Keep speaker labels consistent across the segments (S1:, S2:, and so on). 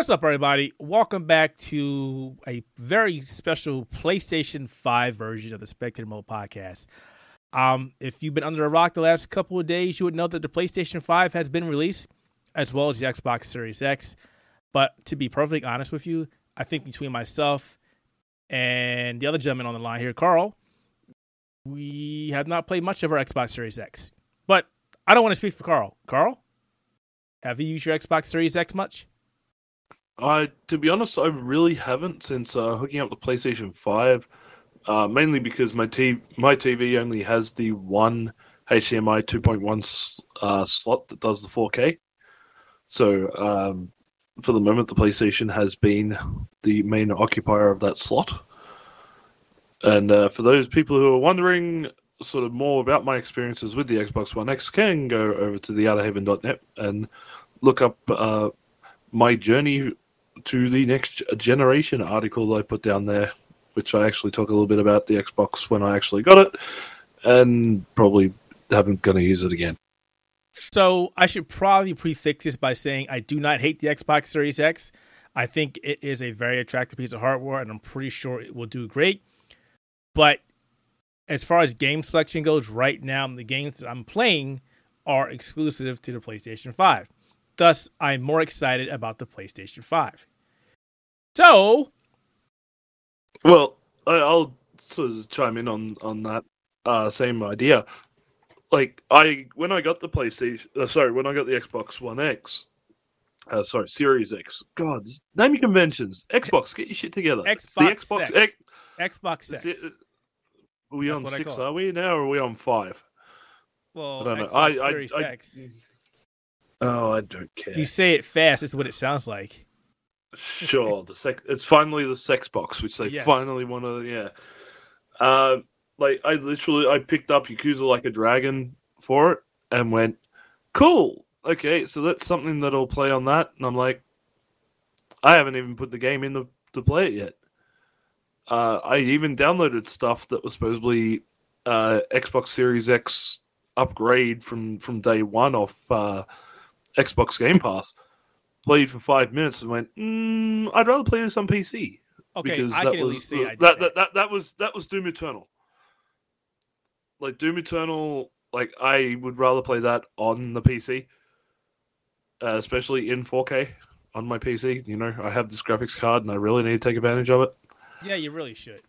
S1: What's up, everybody? Welcome back to a very special PlayStation 5 version of the Spectator Mode podcast. Um, if you've been under a rock the last couple of days, you would know that the PlayStation 5 has been released, as well as the Xbox Series X. But to be perfectly honest with you, I think between myself and the other gentleman on the line here, Karl, we have not played much of our Xbox Series X. But I don't want to speak for Karl. Karl, have you used your Xbox Series X much?
S2: I, to be honest, I really haven't since uh, hooking up the PlayStation Five. Uh, mainly because my TV, my TV only has the one HDMI 2.1 uh, slot that does the 4K. So um, for the moment, the PlayStation has been the main occupier of that slot. And uh, for those people who are wondering sort of more about my experiences with the Xbox One X, can go over to theouterhaven.net and look up uh, my journey to the next generation article that I put down there, which I actually talk a little bit about the Xbox when I actually got it, and probably haven't going to use it again.
S1: So I should probably prefix this by saying I do not hate the Xbox Series X. I think it is a very attractive piece of hardware, and I'm pretty sure it will do great. But as far as game selection goes, right now the games that I'm playing are exclusive to the PlayStation 5. Thus, I'm more excited about the PlayStation 5. So,
S2: well, I'll sort of chime in on on that uh, same idea. Like I, when I got the PlayStation, uh, sorry, when I got the Xbox One X, uh, sorry, Series X. God, name your conventions. Xbox, get your shit together.
S1: Xbox,
S2: the Xbox,
S1: X. Xbox X.
S2: It, are we
S1: That's
S2: on six? Are we now, or are we on five?
S1: Well,
S2: I don't know.
S1: Xbox
S2: I- I-
S1: Series
S2: I-
S1: X.
S2: Oh, I don't care.
S1: If you say it fast, it's what it sounds like.
S2: Sure, the sex. It's finally the sex box, which they
S1: Yes.
S2: finally want to. Yeah. Uh, like I literally, I picked up Yakuza like a dragon for it and went, cool. Okay, so that's something that'll play on that, and I'm like, I haven't even put the game in to, to play it yet. Uh, I even downloaded stuff that was supposedly uh, Xbox Series X upgrade from from day one off uh, Xbox Game Pass played for five minutes and went, mm, I'd rather play this on PC.
S1: Okay,
S2: because
S1: I
S2: that
S1: can at
S2: was-
S1: least say I
S2: that,
S1: that.
S2: that, that, that was that was Doom Eternal. Like Doom Eternal, like I would rather play that on the PC, uh, especially in 4K on my PC. You know, I have this graphics card and I really need to take advantage of it.
S1: Yeah, you really should.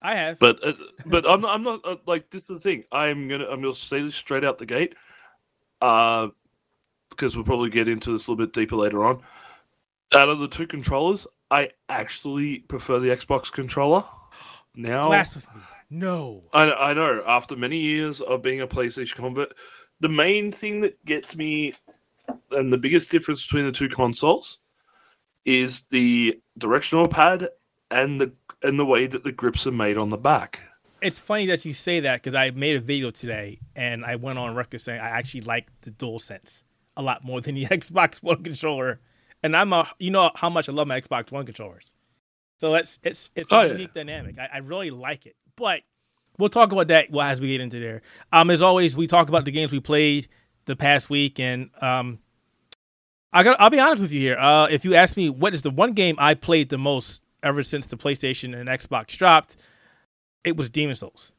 S1: I have.
S2: But uh, but I'm not, I'm not uh, like this is the thing. I'm gonna I'm gonna say this straight out the gate, uh, because we'll probably get into this a little bit deeper later on. Out of the two controllers, I actually prefer the Xbox controller. Now
S1: Blasphemy. No.
S2: I I know after many years of being a PlayStation convert, the main thing that gets me and the biggest difference between the two consoles is the directional pad and the and the way that the grips are made on the back.
S1: It's funny that you say that because I made a video today and I went on record saying I actually like the DualSense a lot more than the Xbox One controller. And I'm a, you know how much I love my Xbox One controllers. So it's it's it's a
S2: Oh, yeah.
S1: unique dynamic. I, I really like it. But we'll talk about that well, as we get into there. Um, as always, we talk about the games we played the past week, and um, I got I'll be honest with you here. Uh, if you ask me what is the one game I played the most ever since the PlayStation and Xbox dropped, it was Demon Souls.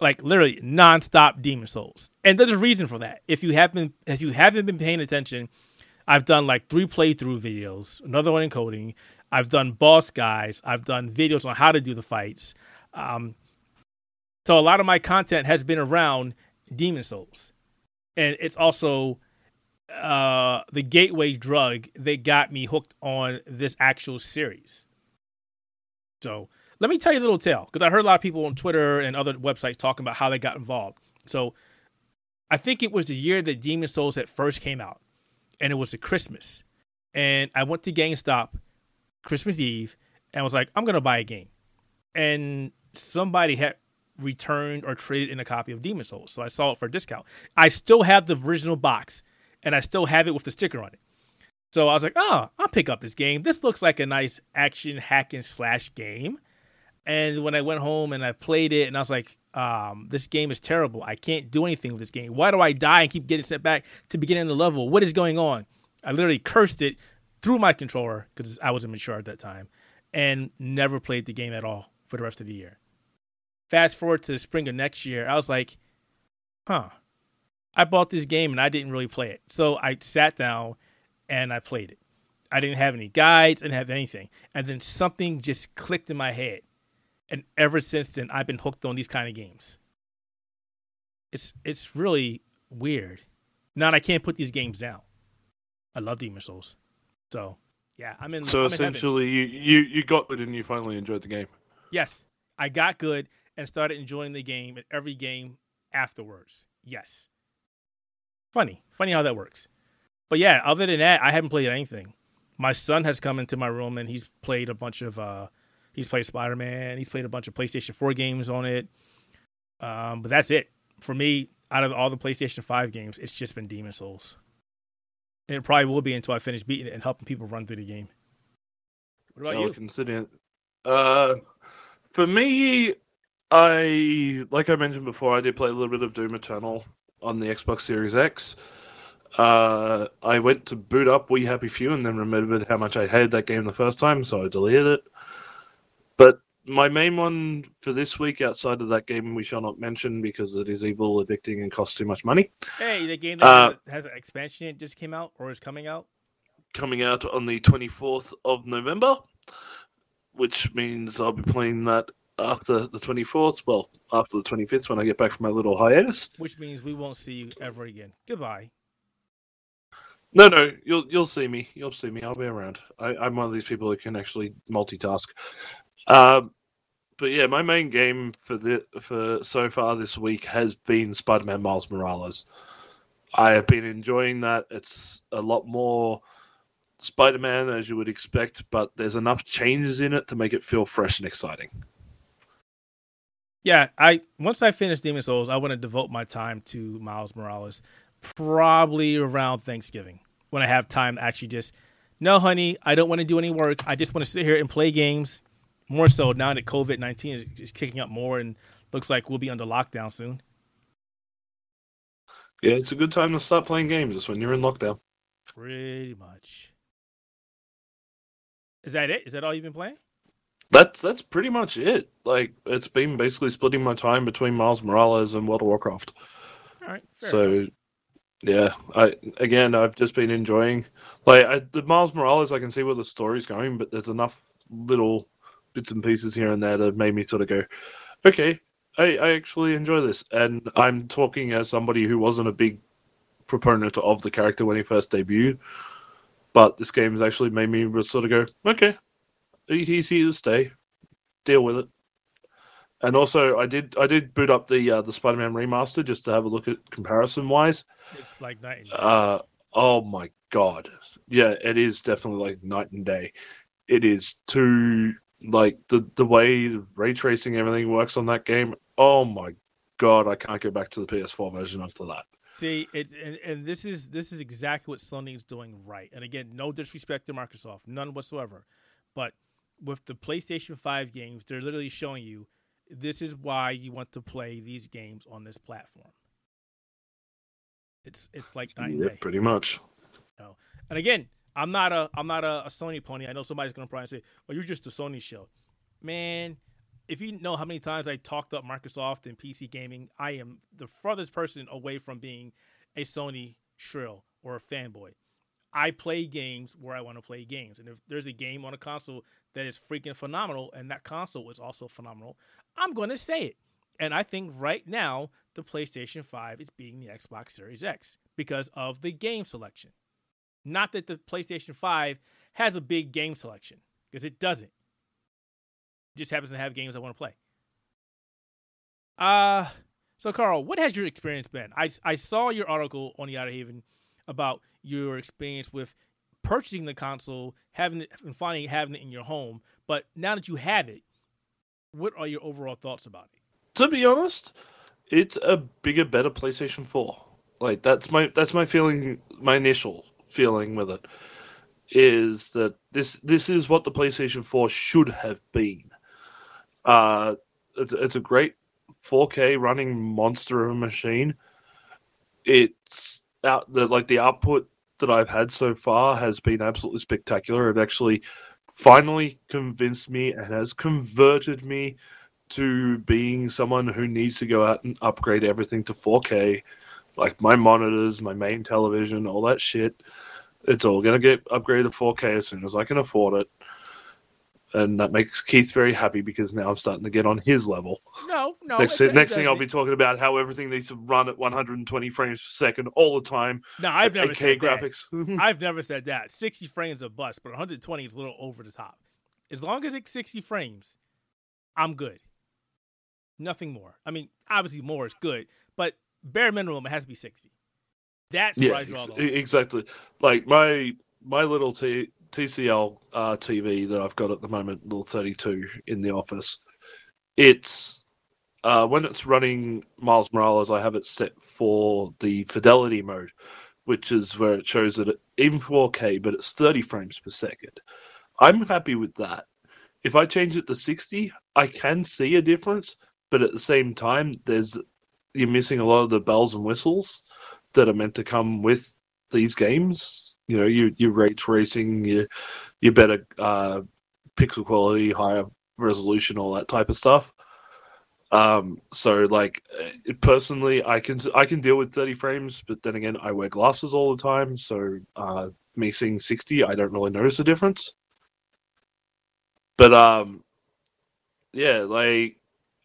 S1: Like literally nonstop Demon Souls. And there's a reason for that. If you haven't if you haven't been paying attention, I've done like three playthrough videos, another one in coding. I've done boss guys. I've done videos on how to do the fights. Um, so a lot of my content has been around Demon Souls, and it's also uh, the gateway drug that got me hooked on this actual series. So let me tell you a little tale because I heard a lot of people on Twitter and other websites talking about how they got involved. So I think it was the year that Demon Souls had first came out, and it was a Christmas, and I went to GameStop Christmas Eve and was like, I'm gonna buy a game, and somebody had returned or traded in a copy of Demon Souls, so I saw it for a discount. I still have the original box, and I still have it with the sticker on it. So I was like, oh, I'll pick up this game. This looks like a nice action hack and slash game. And when I went home and I played it, and I was like, um, this game is terrible. I can't do anything with this game. Why do I die and keep getting sent back to beginning of the level? What is going on? I literally cursed it through my controller because I was immature at that time, and never played the game at all for the rest of the year. Fast forward to the spring of next year, I was like, huh, I bought this game and I didn't really play it. So I sat down and I played it. I didn't have any guides, I didn't have anything. And then something just clicked in my head. And ever since then, I've been hooked on these kind of games. It's it's really weird. Now I can't put these games down. I love Demon Souls. So yeah, I'm in.
S2: So
S1: I'm in
S2: essentially, you, you you got good and you finally enjoyed the game.
S1: Yes, I got good and started enjoying the game and every game afterwards. Yes. Funny, funny how that works. But yeah, other than that, I haven't played anything. My son has come into my room and he's played a bunch of. uh He's played Spider Man. He's played a bunch of PlayStation Four games on it. Um, but that's it for me. Out of all the PlayStation Five games, it's just been Demon Souls. And it probably will be until I finish beating it and helping people run through the game. What about
S2: Oh,
S1: you?
S2: Considering, uh, for me, I like I mentioned before, I did play a little bit of Doom Eternal on the Xbox Series X. Uh, I went to boot up We Happy Few and then remembered how much I hated that game the first time, so I deleted it. But my main one for this week, outside of that game, we shall not mention because it is evil, addicting, and costs too much money.
S1: Hey, the game that
S2: Uh,
S1: has an expansion it just came out or is coming out.
S2: coming out on the 24th of November, which means I'll be playing that after the 24th. Well, after the 25th when I get back from my little hiatus.
S1: which means we won't see you ever again. Goodbye.
S2: No, no, you'll you'll see me. You'll see me. I'll be around. I, I'm one of these people who can actually multitask. Um, but yeah, my main game for the for so far this week has been Spider-Man Miles Morales. I have been enjoying that. It's a lot more Spider-Man as you would expect, but there's enough changes in it to make it feel fresh and exciting.
S1: Yeah, I once I finish Demon Souls, I want to devote my time to Miles Morales, probably around Thanksgiving when I have time to actually just. No, honey, I don't want to do any work. I just want to sit here and play games. More so now that COVID nineteen is kicking up more and looks like we'll be under lockdown soon.
S2: Yeah, it's a good time to stop playing games. It's when you're in lockdown.
S1: Pretty much. Is that it? Is that all you've been playing?
S2: That's that's pretty much it. Like it's been basically splitting my time between Miles Morales and World of Warcraft.
S1: All right. fair
S2: so
S1: enough.
S2: yeah, I again I've just been enjoying like I, the Miles Morales. I can see where the story's going, but there's enough little bits and pieces here and there that have made me sort of go, okay, I, I actually enjoy this. And I'm talking as somebody who wasn't a big proponent of the character when he first debuted, but this game has actually made me sort of go, okay, he- he's here to stay. Deal with it. And also, I did I did boot up the uh, the Spider-Man remaster just to have a look at comparison wise.
S1: it's like night and day.
S2: Uh, oh my god, yeah, it is definitely like night and day. It is too like the the way ray tracing everything works on that game. Oh my god, I can't go back to the PS4 version after that.
S1: See, it, and, and this is this is exactly what Sony is doing right. And again, no disrespect to Microsoft, none whatsoever. But with the PlayStation Five games, they're literally showing you this is why you want to play these games on this platform. It's it's like night
S2: Yeah, pretty much.
S1: And again, I'm not a I'm not a, a Sony pony. I know somebody's gonna probably say, "Oh, you're just a Sony show." Man, if you know how many times I talked up Microsoft and PC gaming, I am the furthest person away from being a Sony shrill or a fanboy. I play games where I want to play games, and if there's a game on a console that is freaking phenomenal, and that console is also phenomenal, I'm going to say it. And I think right now the PlayStation 5 is beating the Xbox Series X because of the game selection. Not that the PlayStation 5 has a big game selection, because it doesn't. It just happens to have games I want to play. Uh, so Karl, what has your experience been? I, I saw your article on Outer Haven about your experience with purchasing the console, having it, and finally having it in your home. But now that you have it, what are your overall thoughts about it?
S2: To be honest, it's a bigger, better PlayStation 4. Like that's my that's my feeling. My initial feeling with it is that this this is what the PlayStation 4 should have been. Uh, it's, it's a great 4K running monster of a machine. It's out the like the output that I've had so far has been absolutely spectacular. It actually finally convinced me and has converted me to being someone who needs to go out and upgrade everything to 4K, like my monitors, my main television, all that shit. It's all going to get upgraded to 4K as soon as I can afford it and that makes Keith very happy because now I'm starting to get on his level.
S1: No, no.
S2: Next, it, next thing I'll be talking about how everything needs to run at 120 frames per second all the time.
S1: No, I've never said graphics. That. I've never said that. 60 frames a bust, but 120 is a little over the top. As long as it's 60 frames, I'm good. Nothing more. I mean, obviously more is good, but bare minimum it has to be 60. That's yeah, where I draw the line.
S2: Exactly. Like my my little t- TCL uh, TV that I've got at the moment, little 32 in the office, it's uh, when it's running Miles Morales, I have it set for the fidelity mode, which is where it shows that it, even 4K, but it's 30 frames per second. I'm happy with that. If I change it to 60, I can see a difference, but at the same time, there's you're missing a lot of the bells and whistles that are meant to come with these games. You know you you ray tracing, you you better uh, pixel quality higher resolution all that type of stuff. Um so like uh, personally i can i can deal with 30 frames but then again i wear glasses all the time. So uh me seeing 60 i don't really notice the difference. But um yeah like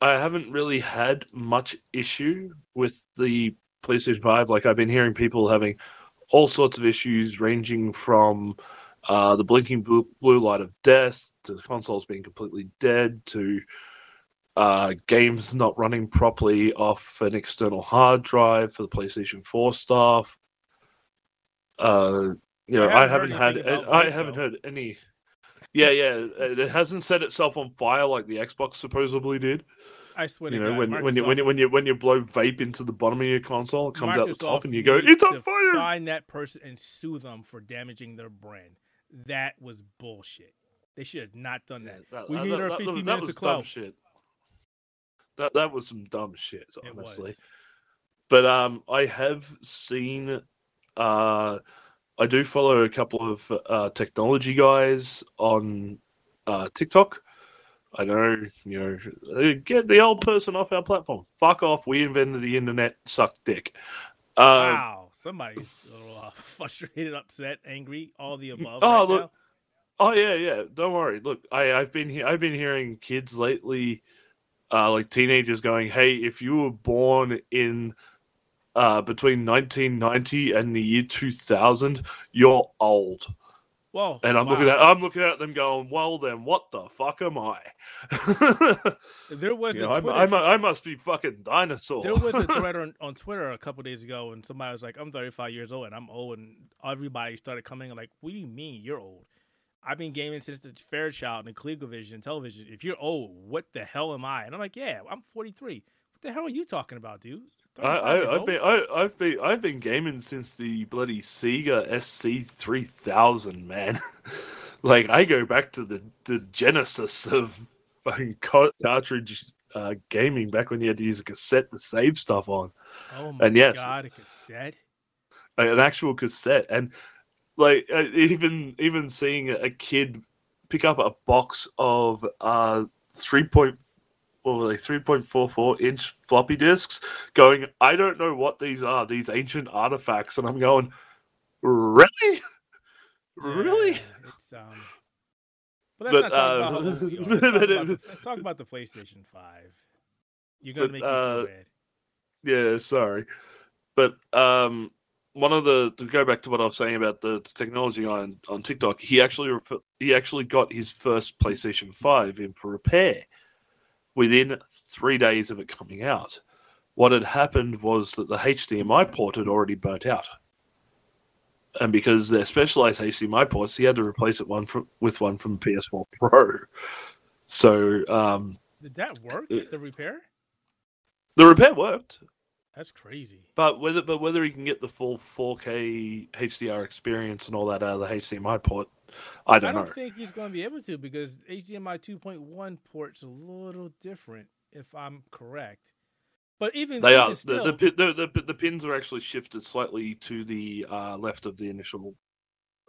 S2: i haven't really had much issue with the playstation 5 like i've been hearing people having all sorts of issues, ranging from uh, the blinking blue, blue, light of death to consoles being completely dead to uh, games not running properly off an external hard drive for the PlayStation 4 stuff. Uh, you know, I haven't, I haven't had I haven't heard any. Yeah, yeah, it hasn't set itself on fire like the Xbox supposedly did.
S1: I swear
S2: you
S1: know
S2: God, when
S1: Microsoft,
S2: when you when you when you when you blow vape into the bottom of your console, it comes Microsoft out the top, and you go, "It's on fire!"
S1: Find that person and sue them for damaging their brand. That was bullshit. They should have not done that. Yeah, that we that, need that, our fifty that, minutes of clout.
S2: Shit. That that was some dumb shit, honestly. But um, I have seen. Uh, I do follow a couple of uh, technology guys on uh, TikTok I know, you know, get the old person off our platform. Fuck off. We invented the internet. Suck dick.
S1: Um, wow. Somebody's a little uh, frustrated, upset, angry, all the above. Oh, right
S2: look.
S1: Now.
S2: Oh yeah, yeah. Don't worry. Look, I, I've been he- I've been hearing kids lately, uh, like teenagers going, "Hey, if you were born in uh, between 1990 and the year 2000, you're old."
S1: Well,
S2: and I'm wow. looking at I'm looking at them going, well, then what the fuck am I?
S1: there was
S2: you know, I, I, I, must be fucking dinosaur.
S1: There was a thread on, on Twitter a couple days ago, and somebody was like, "I'm 35 years old and I'm old," and everybody started coming like, "What do you mean you're old?" I've been gaming since the Fairchild and the ColecoVision television. If you're old, what the hell am I? And I'm like, yeah, I'm 43. What the hell are you talking about, dude?
S2: I, have been I, have been I've been gaming since the bloody Sega SC three thousand man. like I go back to the, the genesis of fucking cartridge uh, gaming back when you had to use a cassette to save stuff on.
S1: Oh my and yes, god, a cassette,
S2: an actual cassette, and like uh, even even seeing a kid pick up a box of uh 3.5 or like 3.44 inch floppy disks going, I don't know what these are, these ancient artifacts. And I'm going, really? Yeah, really? Um,
S1: but let's, but, uh, talk, about, let's, talk about, let's talk about the PlayStation 5. You're going to make me uh, feel bad.
S2: Yeah, sorry. But um, one of the to go back to what I was saying about the, the technology on on TikTok, he actually he actually got his first PlayStation Five in for repair within three days of it coming out. What had happened was that the HDMI port had already burnt out. And because they're specialized HDMI ports, he had to replace it one from, with one from PS4 Pro. So, um,
S1: did that work? the repair?
S2: The repair worked.
S1: That's crazy.
S2: But whether but whether he can get the full 4K HDR experience and all that out of the HDMI port, I don't, know. I
S1: don't
S2: know.
S1: think he's going to be able to because HDMI 2.1 port's a little different, if I'm correct. But even
S2: They are the,
S1: still,
S2: the, the the the pins are actually shifted slightly to the uh, left of the initial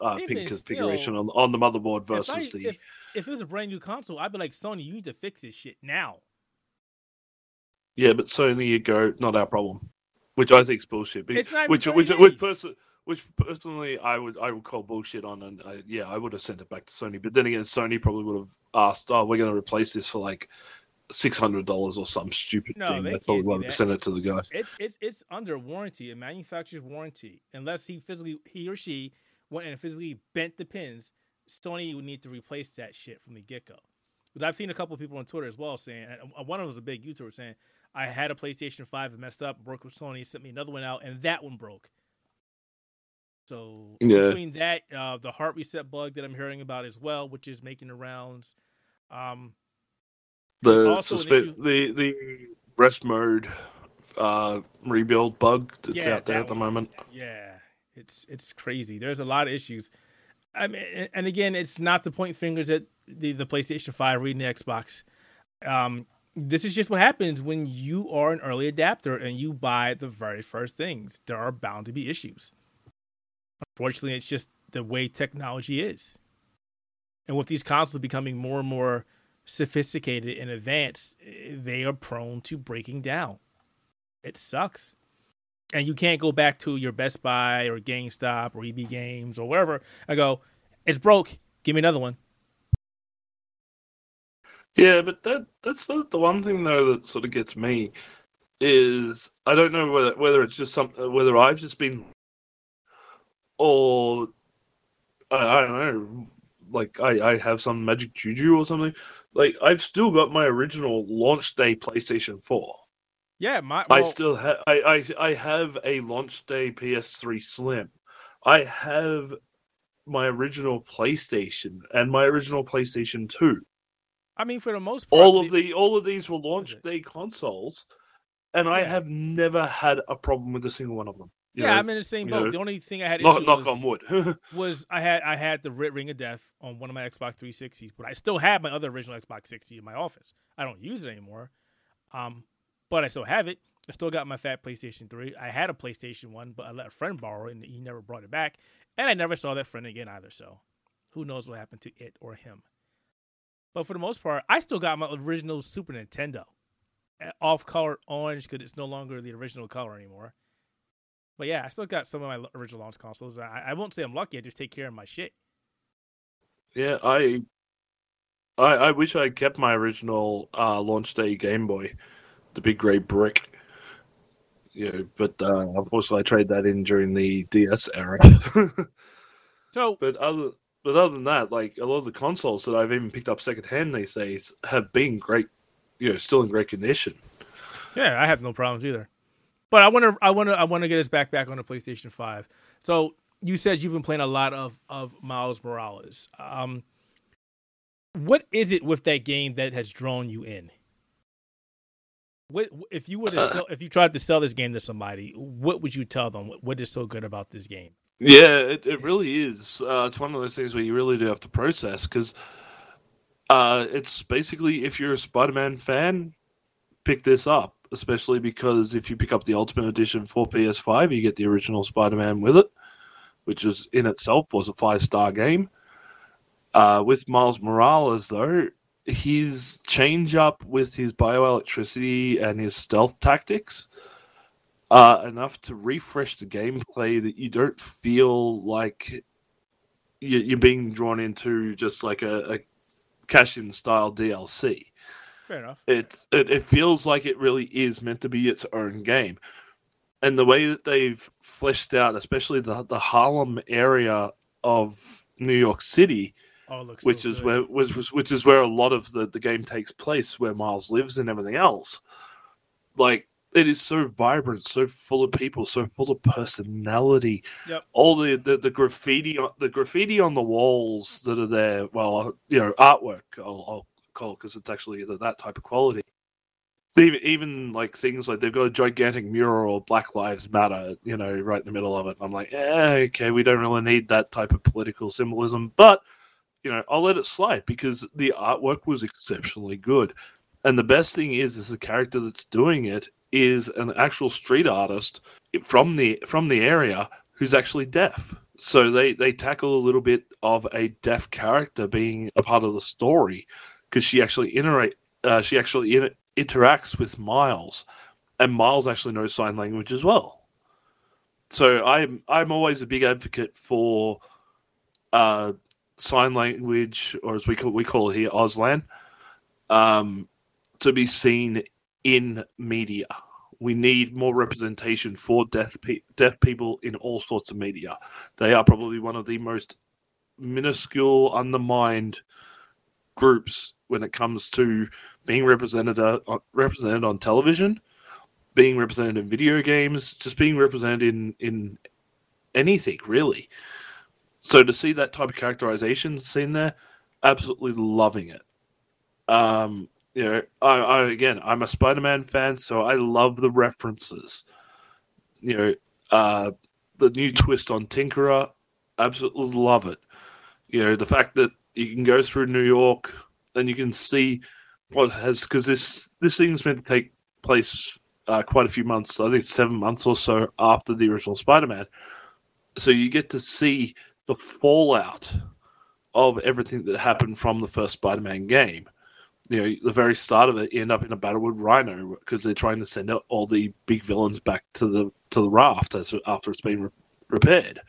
S2: uh, pin configuration
S1: still,
S2: on on the motherboard
S1: if,
S2: versus
S1: I,
S2: the
S1: if if it was a brand new console, I'd be like Sony, you need to fix this shit now.
S2: yeah. But Sony, you go, not our problem, which I think is bullshit.
S1: It's not even
S2: which which which, person, which personally I would I would call bullshit on, and I, yeah, I would have sent it back to Sony. But then again, Sony probably would have asked, "Oh, we're going to replace this for like six hundred dollars or some stupid
S1: No,
S2: thing."
S1: they
S2: probably would have sent it to the guy.
S1: It's it's it's under warranty, a manufacturer's warranty. Unless he physically he or she went and physically bent the pins, Sony would need to replace that shit from the get go. Because I've seen a couple of people on Twitter as well saying, and uh, one of them was a big YouTuber saying, I had a PlayStation Five that messed up, broke with Sony, sent me another one out, and that one broke. So
S2: Yeah.
S1: between that, uh, the heart reset bug that I'm hearing about as well, which is making the rounds, um,
S2: The
S1: also
S2: suspe- the the rest mode uh, rebuild bug that's
S1: Yeah,
S2: out there at the
S1: one.
S2: moment.
S1: Yeah, it's it's crazy. There's a lot of issues. I mean, and- and again, it's not to point fingers at the, the PlayStation Five reading the Xbox. Um, this is just what happens when you are an early adapter and you buy the very first things. There are bound to be issues. Unfortunately, it's just the way technology is. And with these consoles becoming more and more sophisticated and advanced, they are prone to breaking down. It sucks and you can't go back to your Best Buy or GameStop or EB Games or wherever and go, it's broke. Give me another one.
S2: Yeah, but that that's the, the one thing though that sort of gets me is I don't know whether whether it's just some whether I've just been or I, I don't know like I, I have some magic juju or something. Like I've still got my original launch day PlayStation Four.
S1: Yeah, my
S2: I still have I, I I have a launch day PS3 Slim. I have my original PlayStation and my original PlayStation 2.
S1: I mean, for the most part,
S2: All of the all of these were launch day consoles, and I have never had a problem with a single one of them.
S1: Yeah,
S2: know,
S1: I'm in the same boat.
S2: know,
S1: the only thing I had
S2: knock, knock
S1: was,
S2: on wood.
S1: was I had I had the Ring of Death on one of my Xbox 360s, but I still have my other original Xbox 60 in my office. I don't use it anymore, um, but I still have it. I still got my fat PlayStation 3. I had a PlayStation 1, but I let a friend borrow it, and he never brought it back. And I never saw that friend again either. So, who knows what happened to it or him? But for the most part, I still got my original Super Nintendo, uh, off color orange because it's no longer the original color anymore. But yeah, I still got some of my original launch consoles. I, I won't say I'm lucky. I just take care of my shit.
S2: yeah, I, I I wish I kept my original uh, launch day Game Boy, the big grey brick. You know, but uh, unfortunately, I traded that in during the DS era.
S1: So
S2: But other but other than that, like a lot of the consoles that I've even picked up secondhand these days have been great, you know, still in great condition.
S1: yeah, I have no problems either. But I want to, I want to, I want to get us back back on the PlayStation Five. So you said you've been playing a lot of of Miles Morales. Um, what is it with that game that has drawn you in? What if you were to sell, if you tried to sell this game to somebody? What would you tell them? What, is so good about this game?
S2: Yeah, it, it really is. Uh, it's one of those things where you really do have to process because uh, it's basically if you're a Spider-Man fan, pick this up. Especially because if you pick up the Ultimate Edition for PS5, you get the original Spider-Man with it, which is in itself was a five-star game. Uh, with Miles Morales, though, his change up with his bioelectricity and his stealth tactics uh, enough to refresh the gameplay that you don't feel like you- you're being drawn into just like a, a cash-in style DLC.
S1: Fair enough.
S2: It, it it feels like it really is meant to be its own game, and the way that they've fleshed out, especially the the Harlem area of New York City,
S1: Oh,
S2: which
S1: so
S2: is
S1: good.
S2: where which was which is where a lot of the, the game takes place, where Miles lives and everything else. Like it is so vibrant, so full of people, so full of personality.
S1: Yep.
S2: All the, the, the graffiti on the graffiti on the walls that are there. Well, you know, artwork. I'll, I'll call because it's actually that type of quality. Even, even like things like they've got a gigantic mural Black Lives Matter, you know, right in the middle of it. I'm like, eh, okay, we don't really need that type of political symbolism, but you know, I'll let it slide because the artwork was exceptionally good. And the best thing is, is the character that's doing it is an actual street artist from the from the area who's actually deaf. So they they tackle a little bit of a deaf character being a part of the story because she actually iterate uh, she actually inter- interacts with Miles, and Miles actually knows sign language as well. So I'm I'm always a big advocate for uh, sign language, or as we call we call it here, Auslan, um, to be seen in media. We need more representation for deaf pe- deaf people in all sorts of media. They are probably one of the most minuscule, undermined groups when it comes to being represented uh, represented on television, being represented in video games, just being represented in in anything really. So to see that type of characterization seen there, absolutely loving it. Um, you know, I, I again, I'm a Spider-Man fan, so I love the references. You know, uh, the new twist on Tinkerer, absolutely love it. You know, the fact that you can go through New York and you can see what has because this this thing's meant to take place uh, quite a few months, I think seven months or so after the original Spider-Man. So you get to see the fallout of everything that happened from the first Spider-Man game. You know, the very start of it, you end up in a battle with Rhino because they're trying to send out all the big villains back to the to the raft as after it's been re- repaired.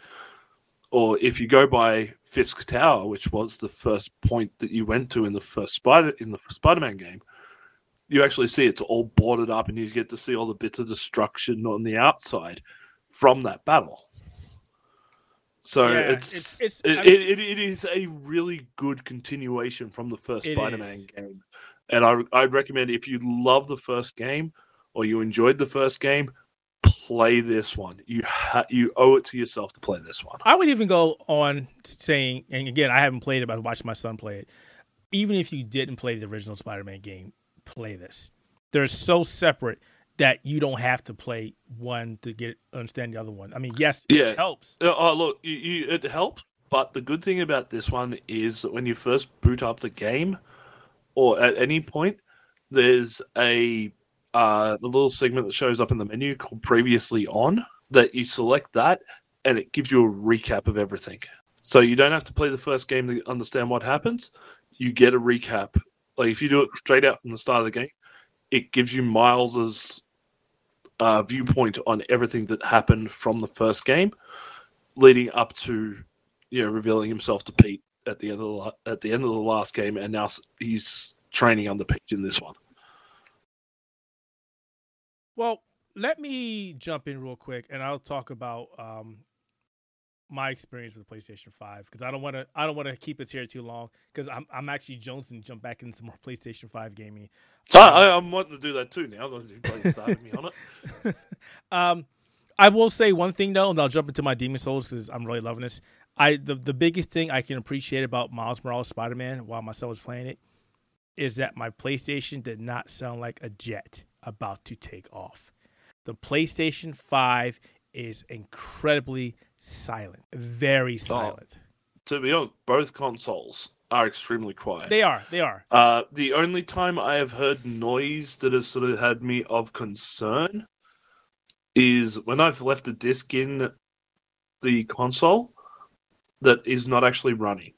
S2: Or if you go by Fisk Tower, which was the first point that you went to in the first Spider in the Spider-Man game, you actually see it's all boarded up, and you get to see all the bits of destruction on the outside from that battle. So
S1: Yeah,
S2: it's
S1: it's- it's-
S2: it,
S1: I mean-
S2: it, it, it is a really good continuation from the first Spider-Man
S1: is.
S2: game, and I I'd recommend if you love the first game or you enjoyed the first game, play this one. You ha- you owe it to yourself to play this one.
S1: I would even go on saying, and again, I haven't played it, but I watched my son play it. Even if you didn't play the original Spider-Man game, play this. They're so separate that you don't have to play one to get understand the other one. I mean, yes,
S2: Yeah.
S1: it helps.
S2: Oh, look, you, you, it helps. But the good thing about this one is that when you first boot up the game, or at any point, there's a uh, a little segment that shows up in the menu called "Previously On." That you select that, and it gives you a recap of everything. So you don't have to play the first game to understand what happens. You get a recap. Like if you do it straight out from the start of the game, it gives you Miles's uh, viewpoint on everything that happened from the first game leading up to you know revealing himself to Pete at the end of the at the end of the last game, and now he's training under Pete in this one.
S1: Well, let me jump in real quick, and I'll talk about um, my experience with the PlayStation Five because I don't want to. I don't want to keep us here too long because I'm I'm actually jonesing to jump back into some more PlayStation Five gaming.
S2: I, I, I'm wanting to do that too now. because you started me on it.
S1: Um, I will say one thing though, and I'll jump into my Demon Souls because I'm really loving this. I the the biggest thing I can appreciate about Miles Morales Spider Man while my son was playing it is that my PlayStation did not sound like a jet about to take off. The PlayStation Five is incredibly silent, very silent.
S2: To be honest, both consoles are extremely quiet.
S1: They are, they are.
S2: Uh, the only time I have heard noise that has sort of had me of concern is when I've left a disc in the console that is not actually running.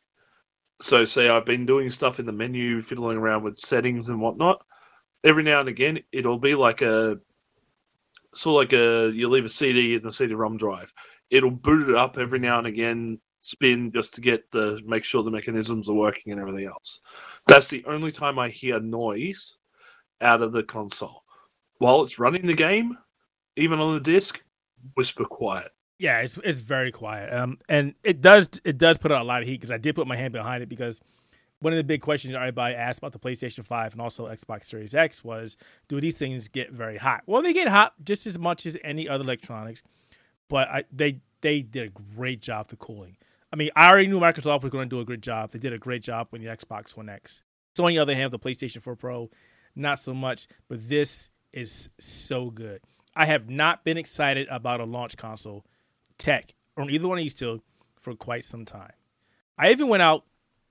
S2: So, say I've been doing stuff in the menu, fiddling around with settings and whatnot. Every now and again, it'll be like a sort of like a you leave a CD in the CD-ROM drive. It'll boot it up every now and again, spin just to get the make sure the mechanisms are working and everything else. That's the only time I hear noise out of the console. While it's running the game, even on the disc, whisper quiet.
S1: Yeah, it's it's very quiet. Um, and it does it does put out a lot of heat because I did put my hand behind it because one of the big questions everybody asked about the PlayStation Five and also Xbox Series X was, do these things get very hot? Well, they get hot just as much as any other electronics, but I, they they did a great job for cooling. I mean, I already knew Microsoft was going to do a great job. They did a great job with the Xbox One X. So on the other hand, the PlayStation 4 Pro, not so much. But this is so good. I have not been excited about a launch console tech on either one of these two for quite some time. I even went out.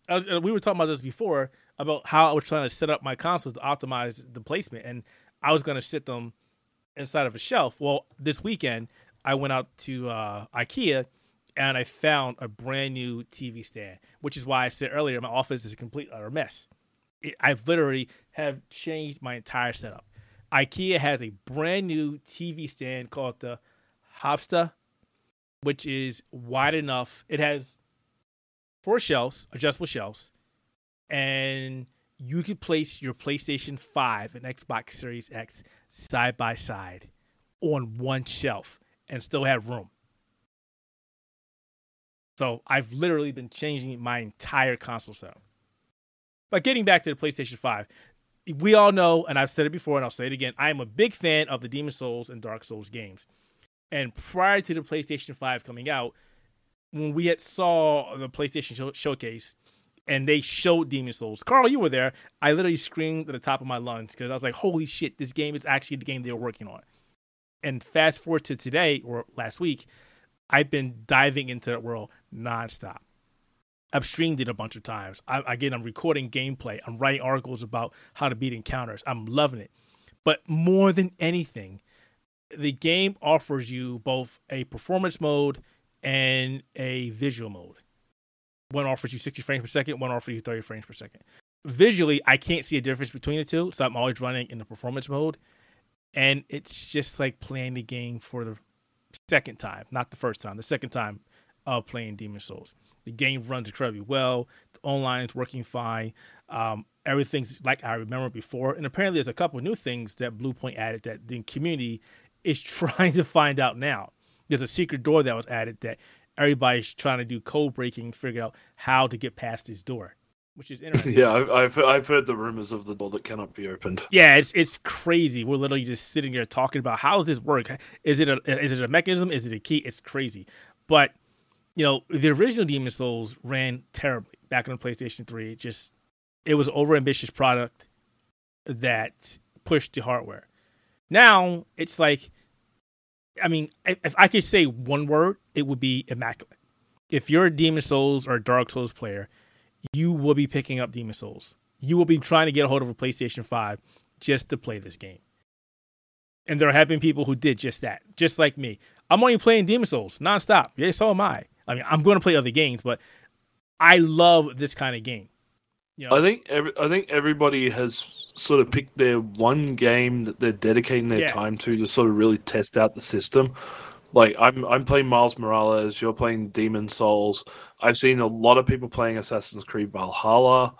S1: We were talking about this before about how I was trying to set up my consoles to optimize the placement, and I was going to sit them inside of a shelf. Well, this weekend I went out to uh, IKEA and I found a brand new TV stand, which is why I said earlier my office is a complete utter mess. I've literally have changed my entire setup. IKEA has a brand new TV stand called the Havsta, which is wide enough. It has four shelves, adjustable shelves, and you could place your PlayStation 5 and Xbox Series X side by side on one shelf and still have room. So I've literally been changing my entire console setup. But getting back to the PlayStation 5, we all know, and I've said it before and I'll say it again, I am a big fan of the Demon Souls and Dark Souls games. And prior to the PlayStation 5 coming out, when we had saw the PlayStation show- showcase and they showed Demon Souls, Karl, you were there. I literally screamed at the top of my lungs because I was like, "Holy shit! This game is actually the game they were working on." And fast forward to today or last week, I've been diving into that world nonstop. I've streamed it a bunch of times. I, again, I'm recording gameplay. I'm writing articles about how to beat encounters. I'm loving it. But more than anything, the game offers you both a performance mode and a visual mode. One offers you 60 frames per second, one offers you 30 frames per second. Visually, I can't see a difference between the two, so I'm always running in the performance mode. And it's just like playing the game for the second time, not the first time, the second time of playing Demon Souls. The game runs incredibly well. The online is working fine. Um, everything's like I remember before. And apparently, there's a couple new things that Bluepoint added that the community is trying to find out now. There's a secret door that was added that everybody's trying to do code breaking, figure out how to get past this door, which is interesting.
S2: Yeah, I've, I've I've heard the rumors of the door that cannot be opened.
S1: Yeah, it's it's crazy. We're literally just sitting here talking about how does this work? Is it a is it a mechanism? Is it a key? It's crazy. But you know, the original Demon Souls ran terribly back on the PlayStation 3. It just it was an overambitious product that pushed the hardware. Now it's like I mean, if, I could say one word, it would be immaculate. If you're a Demon Souls or a Dark Souls player, you will be picking up Demon Souls. You will be trying to get a hold of a PlayStation 5 just to play this game. And there have been people who did just that, just like me. I'm only playing Demon Souls nonstop. Yeah, so am I. I mean, I'm going to play other games, but I love this kind of game.
S2: Know? I think every, I think everybody has sort of picked their one game that they're dedicating their yeah. time to to sort of really test out the system. Like I'm I'm playing Miles Morales, you're playing Demon Souls. I've seen a lot of people playing Assassin's Creed Valhalla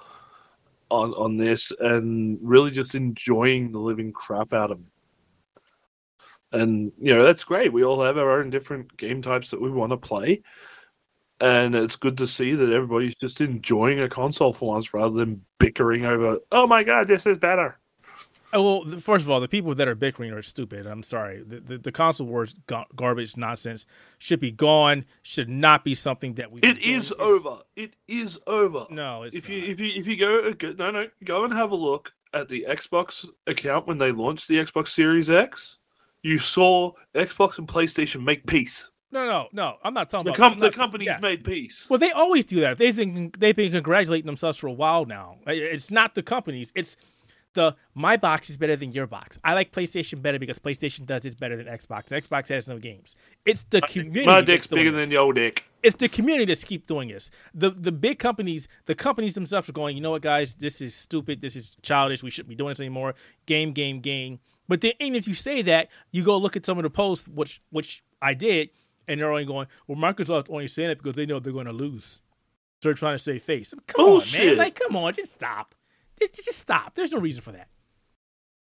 S2: on on this and really just enjoying the living crap out of it. And you know, that's great. We all have our own different game types that we want to play and it's good to see that everybody's just enjoying a console for once rather than bickering over oh my god this is better.
S1: Oh, well first of all the people that are bickering are stupid. I'm sorry. The, the, the console wars garbage nonsense should be gone should not be something that we
S2: it is over. It is over.
S1: No
S2: if
S1: not.
S2: you if you if you uh, go no no go and have a look at the xbox account when they launched the xbox series x. You saw xbox and playstation make peace
S1: no, no, no. I'm not talking
S2: the
S1: com-
S2: about the company's yeah. made peace.
S1: Well, they always do that. They think they've been congratulating themselves for a while now. It's not the companies. It's the my box is better than your box. I like PlayStation better because PlayStation does it better than Xbox. Xbox has no games. It's the community.
S2: My dick's bigger this. than your dick.
S1: It's the community that's keep doing this. The the big companies, the companies themselves are going. You know what, guys? This is stupid. This is childish. We shouldn't be doing this anymore. Game, game, game. But then, even if you say that, you go look at some of the posts, which which I did and they're only going, well, Microsoft's only saying it because they know they're going to lose. So they're trying to save face. Come Bullshit. on, man. Like, come on, just stop. Just, just stop. There's no reason for that.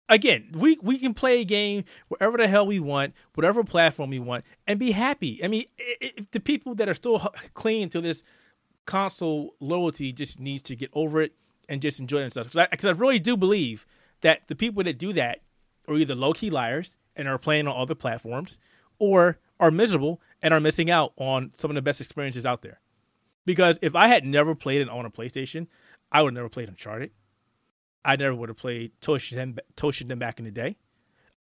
S1: Again, we, we can play a game wherever the hell we want, whatever platform we want, and be happy. I mean, if the people that are still clinging to this console loyalty just needs to get over it and just enjoy themselves. Because I, I really do believe that the people that do that are either low key liars and are playing on other platforms, or are miserable and are missing out on some of the best experiences out there. Because if I had never played it on a PlayStation, I would have never played Uncharted. I never would have played Toshinden, back in the day.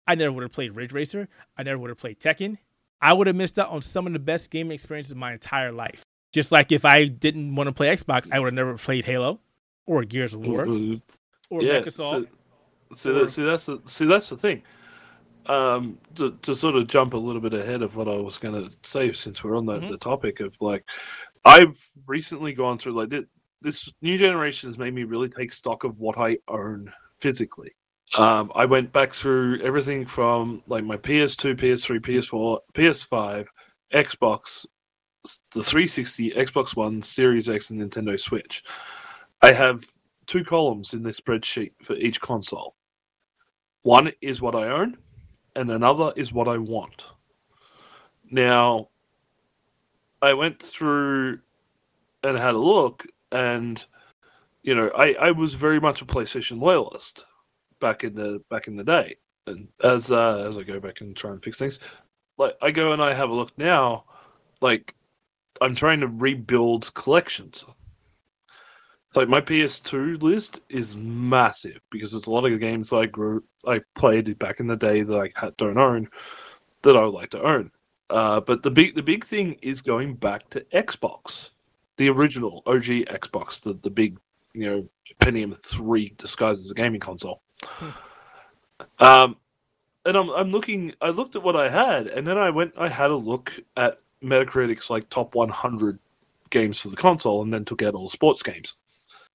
S1: I never would have played Ridge Racer. I never would have played Tekken. I would have missed out on some of the best gaming experiences of my entire life. Just like if I didn't want to play Xbox, I would have never played Halo or Gears of War mm-hmm. or
S2: yeah, Microsoft. So, so, or, that, see, that's the, see that's the thing. Um, to, to sort of jump a little bit ahead of what I was going to say, since we're on the,
S1: Mhm.
S2: the topic of like, I've recently gone through like this, this new generation has made me really take stock of what I own physically. Um, I went back through everything from like my PS2, PS3, PS4, PS5, Xbox, the 360, Xbox One, Series X, and Nintendo Switch. I have two columns in this spreadsheet for each console. One is what I own, and another is what I want. Now, I went through and had a look, and you know, I, I was very much a PlayStation loyalist back in the back in the day, and as uh, as I go back and try and fix things, like I go and I have a look now, like I'm trying to rebuild collections. Like my PS2 list is massive because there's a lot of the games that I grew, I played back in the day that I don't own, that I would like to own. Uh, but the big the big thing is going back to Xbox, the original OG Xbox, the the big you know Pentium three disguised as a gaming console. Um, and I'm I'm looking. I looked at what I had, and then I went. I had a look at Metacritic's like top 100 games for the console, and then took out all the sports games.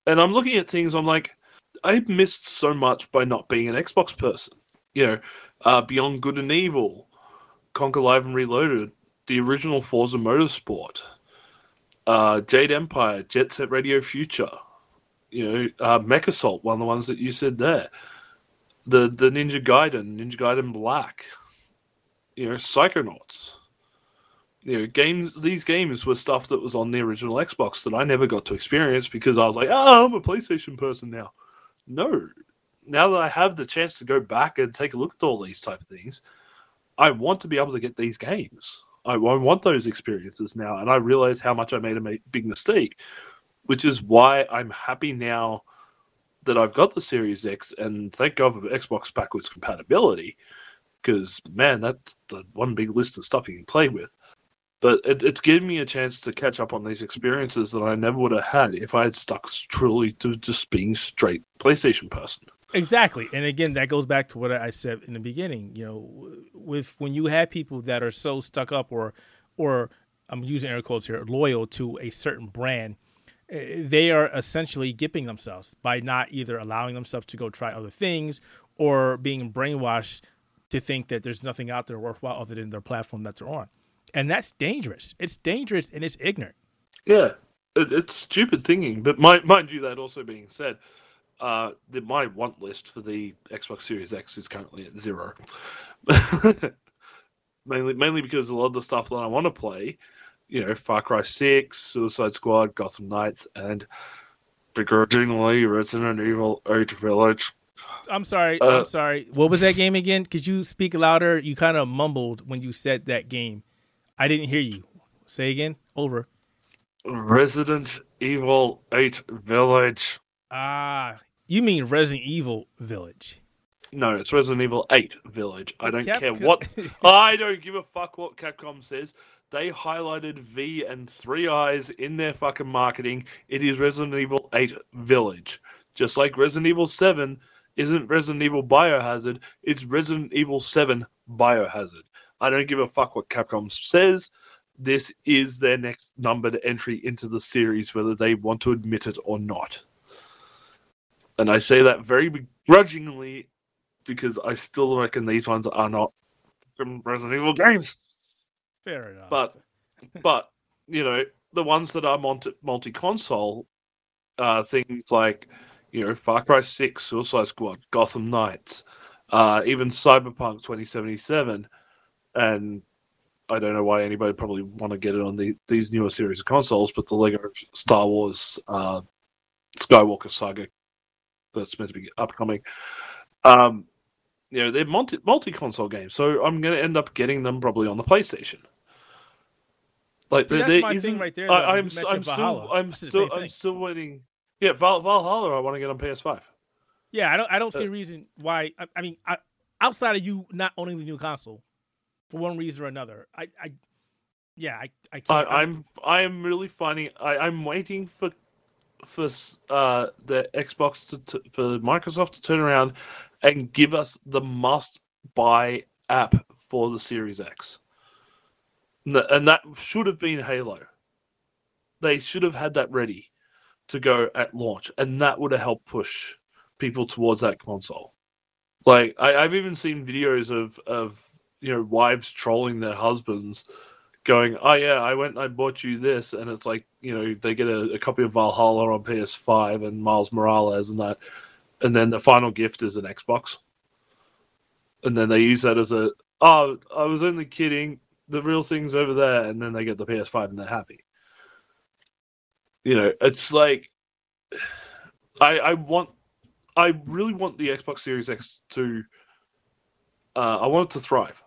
S2: And I'm looking at things. I'm like, I missed so much by not being an Xbox person. You know, uh, Beyond Good and Evil, Conker Live and Reloaded, the original Forza Motorsport, uh, Jade Empire, Jet Set Radio Future, you know, uh, Mech Assault, one of the ones that you said there, the the Ninja Gaiden, Ninja Gaiden Black, you know, Psychonauts. You know, games. These games were stuff that was on the original Xbox that I never got to experience because I was like, "Oh, I'm a PlayStation person now." No, now that I have the chance to go back and take a look at all these type of things, I want to be able to get these games. I, want those experiences now, and I realize how much I made a big mistake, which is why I'm happy now that I've got the Series X, and thank God for Xbox backwards compatibility, because man, that's one big list of stuff you can play with. But it, it's given me a chance to catch up on these experiences that I never would have had if I had stuck truly to just being straight PlayStation person.
S1: Exactly, and again, that goes back to what I said in the beginning. You know, with when you have people that are so stuck up, or, or I'm using air quotes here, loyal to a certain brand, eh, they are essentially gipping themselves by not either allowing themselves to go try other things or being brainwashed to think that there's nothing out there worthwhile other than their platform that they're on, and that's dangerous. It's dangerous and it's ignorant.
S2: Yeah, it, it's stupid thinking. But mind, mind you, that also being said, uh, the, my want list for the Xbox Series X is currently at zero. mainly, mainly because a lot of the stuff that I want to play, you know, Far Cry Six, Suicide Squad, Gotham Knights, and begrudgingly Resident Evil Eight Village.
S1: I'm sorry.
S2: Uh,
S1: I'm sorry. What was that game again? Could you speak louder? You kind of mumbled when you said that game. I didn't hear you. Say again. Over.
S2: Resident Evil Eight Village.
S1: Ah, you mean Resident Evil Village?
S2: No, it's Resident Evil 8 Village. I don't care what. I don't give a fuck what Capcom says. They highlighted V and three eyes in their fucking marketing. It is Resident Evil 8 Village. Just like Resident Evil 7 isn't Resident Evil Biohazard, it's Resident Evil 7 Biohazard. I don't give a fuck what Capcom says. This is their next numbered entry into the series, whether they want to admit it or not. And I say that very begrudgingly because I still reckon these ones are not Resident Evil games.
S1: Fair enough.
S2: But but you know the ones that are multi console, uh, things like you know Far Cry Six, Suicide Squad, Gotham Knights, uh, even Cyberpunk twenty seventy seven, and I don't know why anybody probably want to get it on the, these newer series of consoles, but the Lego Star Wars uh, Skywalker Saga that's meant to be upcoming. Um, you know, they're multi multi console games, so I'm going to end up getting them probably on the PlayStation. Like
S1: See,
S2: there,
S1: that's my thing
S2: isn't-
S1: right there, though.
S2: I,
S1: You
S2: I'm I'm still I'm still I'm still waiting. Yeah, Val, Valhalla. I want to get on PS5.
S1: yeah, I don't. I don't see
S2: Uh,
S1: a reason why. I, I mean, I, outside of you not owning the new console, for one reason or another, I, I yeah, I, I
S2: I,
S1: can't.
S2: I'm I am really finding I, I'm waiting for for uh the Xbox to, to for Microsoft to turn around and give us the must buy app for the Series X. And that should have been Halo. They should have had that ready to go at launch, and that would have helped push people towards that console. Like I, I, have even seen videos of of you know wives trolling their husbands, going, "Oh yeah, I went I bought you this," and it's like you know they get a, a copy of Valhalla on PS5 and Miles Morales and that, and then the final gift is an Xbox, and then they use that as a oh I was only kidding the real thing's over there, and then they get the PS5 and they're happy. You know, it's like I I want I really want the Xbox Series X to uh, I want it to thrive.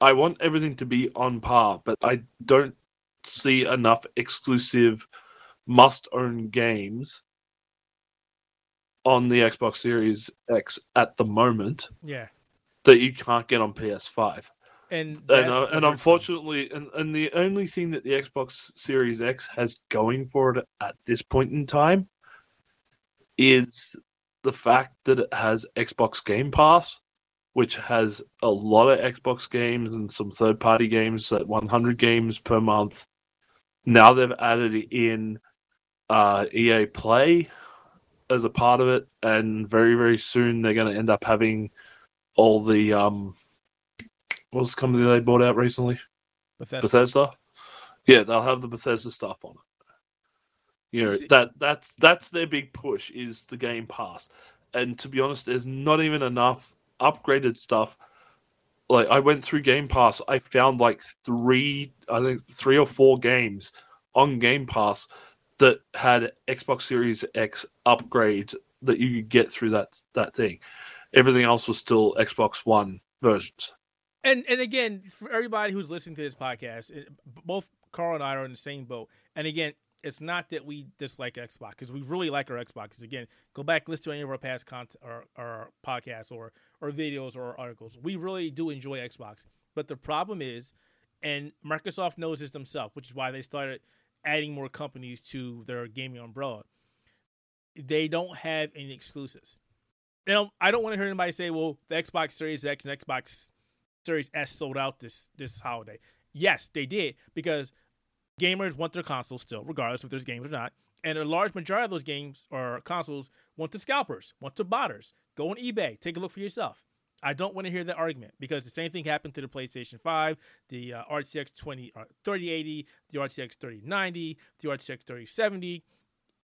S2: I want everything to be on par, but I don't see enough exclusive must own games on the Xbox Series X at the moment.
S1: Yeah.
S2: That you can't get on PS5
S1: and
S2: and, uh, and unfortunately, and, and the only thing that the Xbox Series X has going for it at this point in time is the fact that it has Xbox Game Pass, which has a lot of Xbox games and some third party games at 100 games per month. Now they've added in uh, EA Play as a part of it, and very, very soon they're going to end up having all the um, what was the company they bought out recently? Bethesda. Bethesda. Yeah, they'll have the Bethesda stuff on it. You know that that's that's their big push is the Game Pass, and to be honest, there's not even enough upgraded stuff. Like I went through Game Pass, I found like three, I think three or four games on Game Pass that had Xbox Series X upgrades that you could get through that that thing. Everything else was still Xbox One versions.
S1: And and again, for everybody who's listening to this podcast, both Karl and I are in the same boat. And again, it's not that we dislike Xbox because we really like our Xboxes. Again, go back listen to any of our past content or, or podcasts or or videos or articles. We really do enjoy Xbox. But the problem is, and Microsoft knows this themselves, which is why they started adding more companies to their gaming umbrella. They don't have any exclusives. Know, I don't want to hear anybody say, "Well, the Xbox Series X and Xbox Series S sold out this this holiday. Yes, they did because gamers want their consoles still, regardless if there's games or not. And a large majority of those games or consoles want the scalpers, want the botters. Go on eBay, take a look for yourself. I don't want to hear that argument because the same thing happened to the PlayStation 5, the uh, RTX 20, uh, 3080, the RTX 3090, the RTX 3070.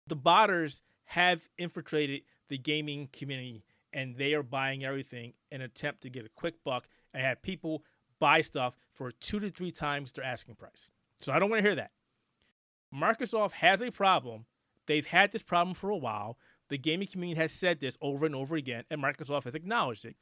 S1: The botters have infiltrated the gaming community and they are buying everything in an attempt to get a quick buck and have people buy stuff for two to three times their asking price. So I don't want to hear that. Microsoft has a problem. They've had this problem for a while. The gaming community has said this over and over again, and Microsoft has acknowledged it.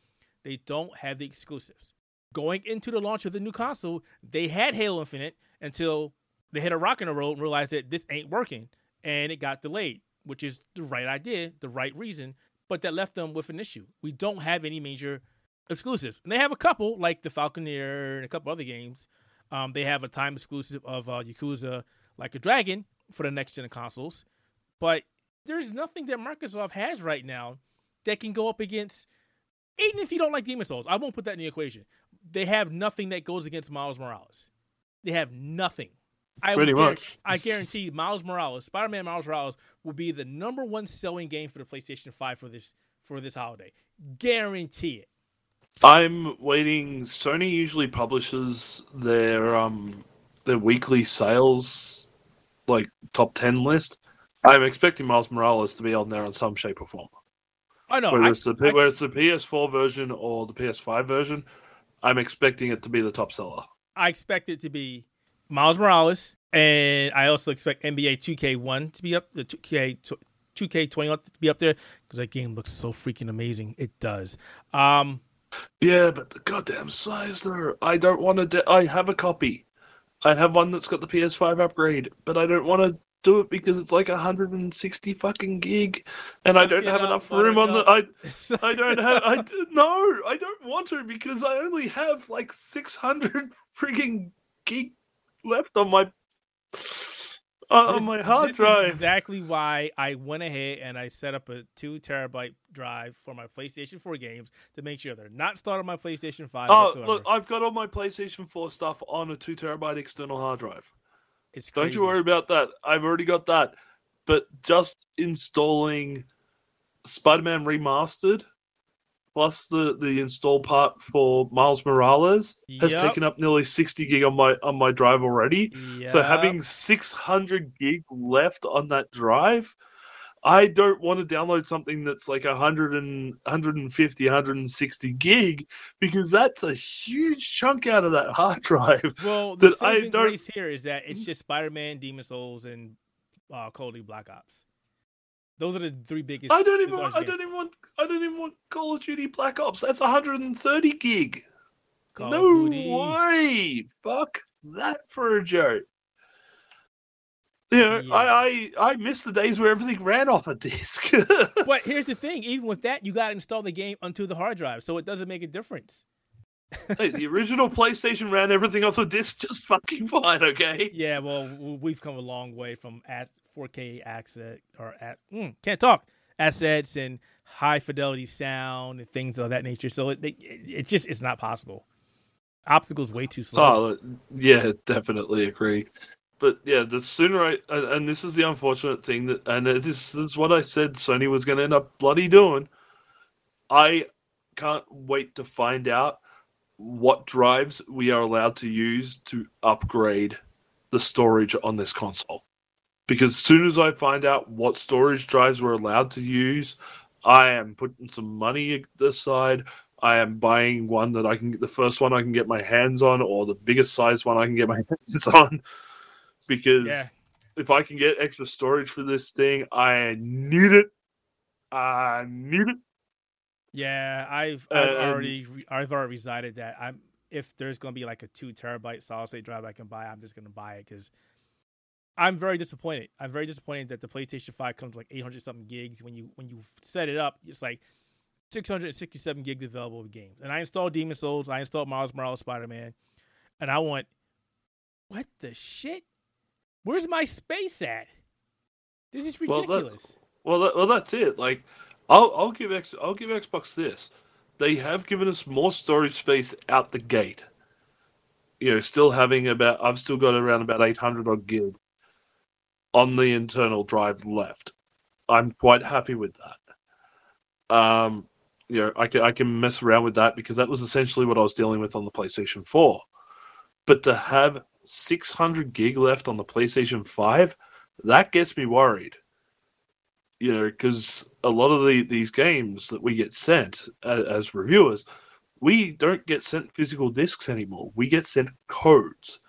S1: They don't have the exclusives. Going into the launch of the new console, they had Halo Infinite until they hit a rock in the road and realized that this ain't working, and it got delayed, which is the right idea, the right reason, but that left them with an issue. We don't have any major exclusives. And they have a couple, like the Falconeer and a couple other games. Um, they have a time exclusive of uh, Yakuza Like a Dragon for the next gen consoles. But there's nothing that Microsoft has right now that can go up against, even if you don't like Demon Souls. I won't put that in the equation. They have nothing that goes against Miles Morales. They have nothing.
S2: I Pretty much.
S1: I guarantee Miles Morales, Spider-Man Miles Morales, will be the number one selling game for the PlayStation 5 for this for this holiday. Guarantee it.
S2: I'm waiting. Sony usually publishes their um their weekly sales like top ten list. I'm expecting Miles Morales to be on there in some shape or form.
S1: I know.
S2: Whether, I, it's, the, I, whether it's the PS4 version or the PS5 version, I'm expecting it to be the top seller.
S1: I expect it to be Miles Morales, and I also expect NBA 2K1 to be up, the 2K 2K20 to be up there because that game looks so freaking amazing. It does. Um,
S2: yeah, but the goddamn size there. I don't want to. De- I have a copy. I have one that's got the PS5 upgrade, but I don't want to do it because it's like 160 fucking gig, and I don't have enough room on the. I I don't have. I no, I don't want to because I only have like 600 freaking gig left on my. On
S1: This-
S2: my hard
S1: this
S2: drive.
S1: Is exactly why I went ahead and I set up a two terabyte drive for my PlayStation 4 games to make sure they're not stored on my PlayStation 5.
S2: Oh,
S1: whatsoever.
S2: look, I've got all my PlayStation 4 stuff on a two terabyte external hard drive.
S1: it's
S2: Don't you worry about that. I've already got that. But just installing Spider Man Remastered plus the, the install part for Miles Morales has
S1: Yep.
S2: taken up nearly 60 gig on my on my drive already. So having 600 gig left on that drive, I don't want to download something that's like 100 and 150, 160 gig because that's a huge chunk out of that hard drive.
S1: Well, the
S2: that
S1: same
S2: I
S1: thing
S2: don't-
S1: here is that it's just Spider Man, Demon Souls, and uh, Duty Black Ops. Those are the three biggest.
S2: I don't even I don't even want I don't even want Call of Duty Black Ops. That's 130 gig.
S1: Call
S2: no way. Fuck that for a joke. You know,
S1: Yeah.
S2: I, I I miss the days where everything ran off a disc.
S1: But here's the thing: even with that, you got to install the game onto the hard drive, so it doesn't make a difference.
S2: hey, the original PlayStation ran everything off a disc just fucking fine, okay?
S1: Yeah, well, we've come a long way from at 4K asset or at mm, can't talk assets and high fidelity sound and things of that nature. So it, it it's just it's not possible. Obstacles way too slow.
S2: Oh, yeah, definitely agree. But yeah, the sooner I and this is the unfortunate thing that, and this is what I said Sony was going to end up bloody doing. I can't wait to find out what drives we are allowed to use to upgrade the storage on this console. Because as soon as I find out what storage drives we're allowed to use, I am putting some money aside. I am buying one that I can get the first one I can get my hands on, or the biggest size one I can get my hands on. Because
S1: Yeah.
S2: if I can get extra storage for this thing, I need it. I need it.
S1: Yeah, I've I've
S2: Um,
S1: already I've already decided that I'm if there's gonna be like a two terabyte solid state drive I can buy, I'm just gonna buy it because I'm very disappointed. I'm very disappointed that the PlayStation Five comes like 800 something gigs. When you when you set it up, it's like 667 gigs available of games. And I installed Demon Souls, I installed Miles Morales Spider Man, and I want what the shit? Where's my space at? This is
S2: Well, that-
S1: ridiculous.
S2: Well, that, well, that's it. Like, I'll I'll give X I'll give Xbox this. They have given us more storage space out the gate. You know, still having about I've still got around about eight hundred odd gig on the internal drive left. I'm quite happy with that. Um, you know, I can I can mess around with that because that was essentially what I was dealing with on the PlayStation Four. But to have 600 gig left on the PlayStation 5, that gets me worried you know, because a lot of the, these games that we get sent as, as reviewers, we don't get sent physical discs anymore. We get sent codes.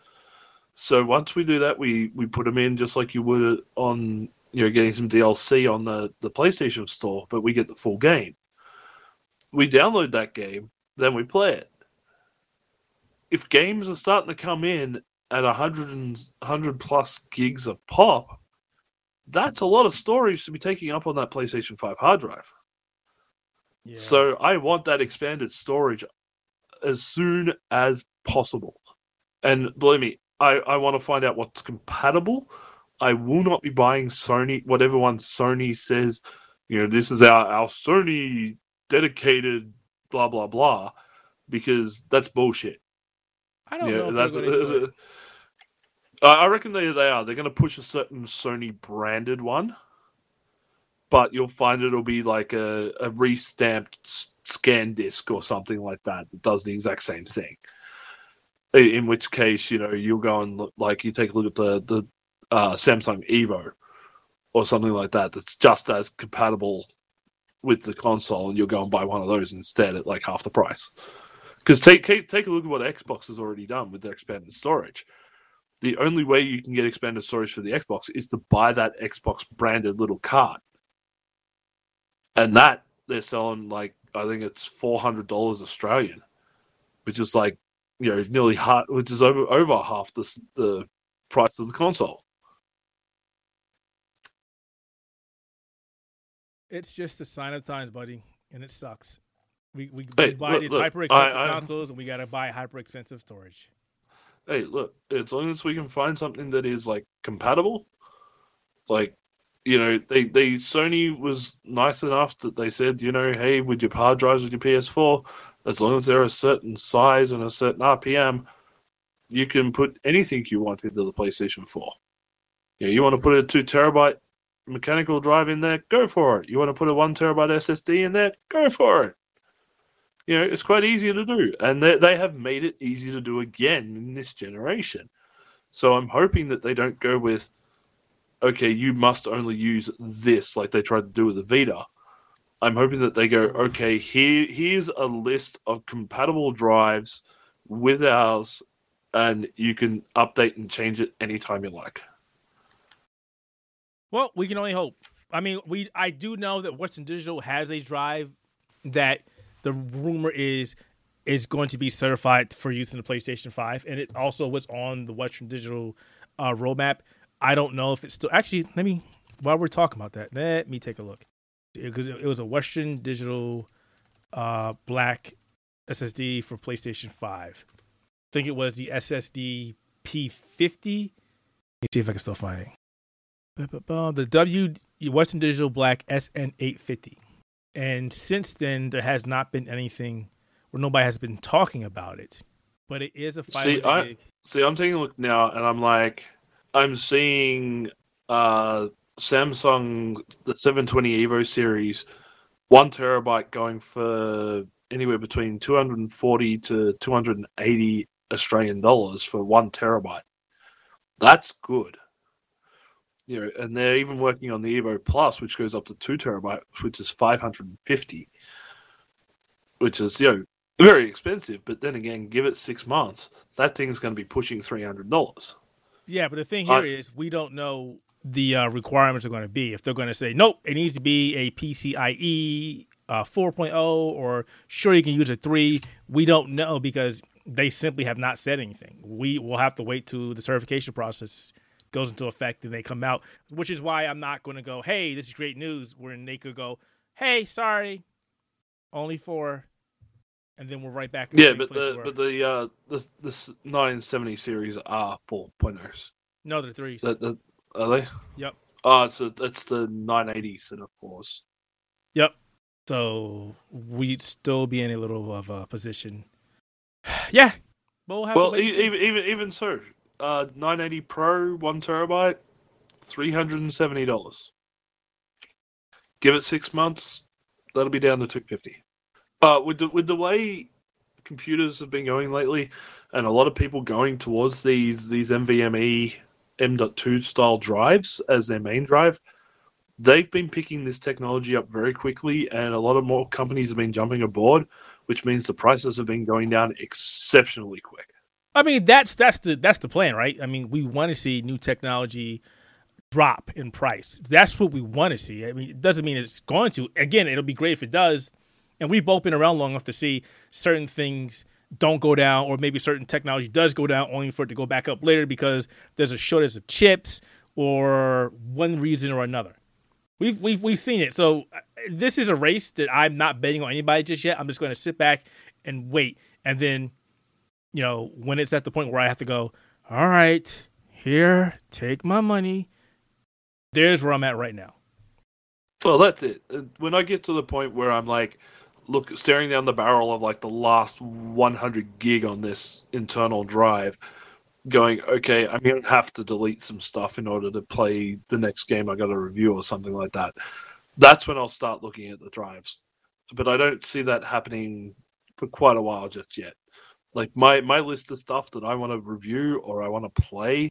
S2: So once we do that, we we put them in just like you would on you know getting some DLC on the the PlayStation Store, but we get the full game. We download that game, then we play it. If games are starting to come in at 100 and 100 plus gigs a pop, that's a lot of storage to be taking up on that PlayStation 5 hard drive.
S1: Yeah.
S2: So I want that expanded storage as soon as possible. And believe me, I, I want to find out what's compatible. I will not be buying Sony, whatever one Sony says, you know, this is our, our Sony dedicated blah, blah, blah, because that's bullshit.
S1: I don't know if
S2: that's,
S1: do
S2: that's-
S1: it.
S2: I I reckon they they are. They're going to push a certain Sony branded one, but you'll find it'll be like a, a restamped SanDisk or something like that that does the exact same thing. In which case, you know, you'll go and look, like you take a look at the the uh, Samsung Evo or something like that. That's just as compatible with the console, and you'll go and buy one of those instead at like half the price. Because take, take take a look at what Xbox has already done with their expanded storage. The only way you can get expanded storage for the Xbox is to buy that Xbox branded little card, and that they're selling like I think it's four hundred dollars Australian, which is like you know nearly half, which is over over half the the price of the console.
S1: It's just a sign of times, buddy, and it sucks. We we,
S2: Hey,
S1: we buy
S2: look,
S1: these
S2: look,
S1: hyper expensive
S2: I- I-
S1: consoles, and we gotta buy hyper expensive storage.
S2: Hey, look, as long as we can find something that is like compatible, Like, you know, they, they Sony was nice enough that they said, you know, hey, with your hard drives with your PS4, as long as they're a certain size and a certain RPM, you can put anything you want into the PlayStation 4. You, you want to put a two terabyte mechanical drive in there, go for it. You want to put a one terabyte SSD in there, go for it. You know, it's quite easy to do, and they they have made it easy to do again in this generation. So I'm hoping that they don't go with, okay, you must only use this like they tried to do with the Vita. I'm hoping that they go, okay, here here's a list of compatible drives with ours, and you can update and change it anytime you like.
S1: Well, we can only hope. I mean, we I do know that Western Digital has a drive that the rumor is is going to be certified for use in the PlayStation 5 and it also was on the Western Digital uh, roadmap. I don't know if it's still actually let me while we're talking about that, let me take a look. Because it, it, was a Western Digital uh, black SSD for PlayStation 5. I think it was the SSD P50. Let me see if I can still find it. The W Western Digital Black SN850. And since then, there has not been anything where nobody has been talking about it. But it is a
S2: see, I, see, I'm taking a look now, and I'm like, I'm seeing uh, Samsung the 720 Evo series, one terabyte going for anywhere between 240 to 280 Australian dollars for one terabyte. That's good you know, and they're even working on the Evo Plus, which goes up to two terabytes, which is five hundred and fifty, which is you know very expensive. But then again, give it six months, that thing's going to be pushing three hundred dollars.
S1: Yeah, but the thing here I, is, we don't know the uh, requirements are going to be. If they're going to say nope, it needs to be a PCIe uh, 4.0, or sure you can use a three, we don't know because they simply have not said anything. We will have to wait to the certification process goes into effect and they come out, which is why I'm not going to go, hey, this is great news. Where they could go, hey, sorry, only four, and then we're right back.
S2: yeah, but the but the uh the this 970 series are 4.0s.
S1: No, they're threes.
S2: The, the, are they?
S1: Yep.
S2: Oh, it's a, it's the 980s and of course.
S1: Yep. So we'd still be in a little of a position. yeah.
S2: But we'll, well even even even so, uh, 980 Pro, one terabyte, three hundred and seventy dollars. Give it six months, that'll be down to two fifty. Uh, with the with the way computers have been going lately, and a lot of people going towards these these NVMe M.2 style drives as their main drive, they've been picking this technology up very quickly, and a lot of more companies have been jumping aboard, which means the prices have been going down exceptionally quick.
S1: I mean, that's that's the that's the plan, right? I mean, we want to see new technology drop in price. That's what we want to see. I mean, it doesn't mean it's going to. Again, it'll be great if it does. And we've both been around long enough to see certain things don't go down, or maybe certain technology does go down, only for it to go back up later because there's a shortage of chips or one reason or another. We've we've we've seen it. So uh, this is a race that I'm not betting on anybody just yet. I'm just going to sit back and wait, and then you know, when it's at the point where I have to go, all right, here, take my money. There's where I'm at right now.
S2: Well, that's it. When I get to the point where I'm like, look, staring down the barrel of like the last 100 gig on this internal drive, going, okay, I'm going to have to delete some stuff in order to play the next game I got to review or something like that. That's when I'll start looking at the drives. But I don't see that happening for quite a while just yet. Like my my list of stuff that I want to review or I want to play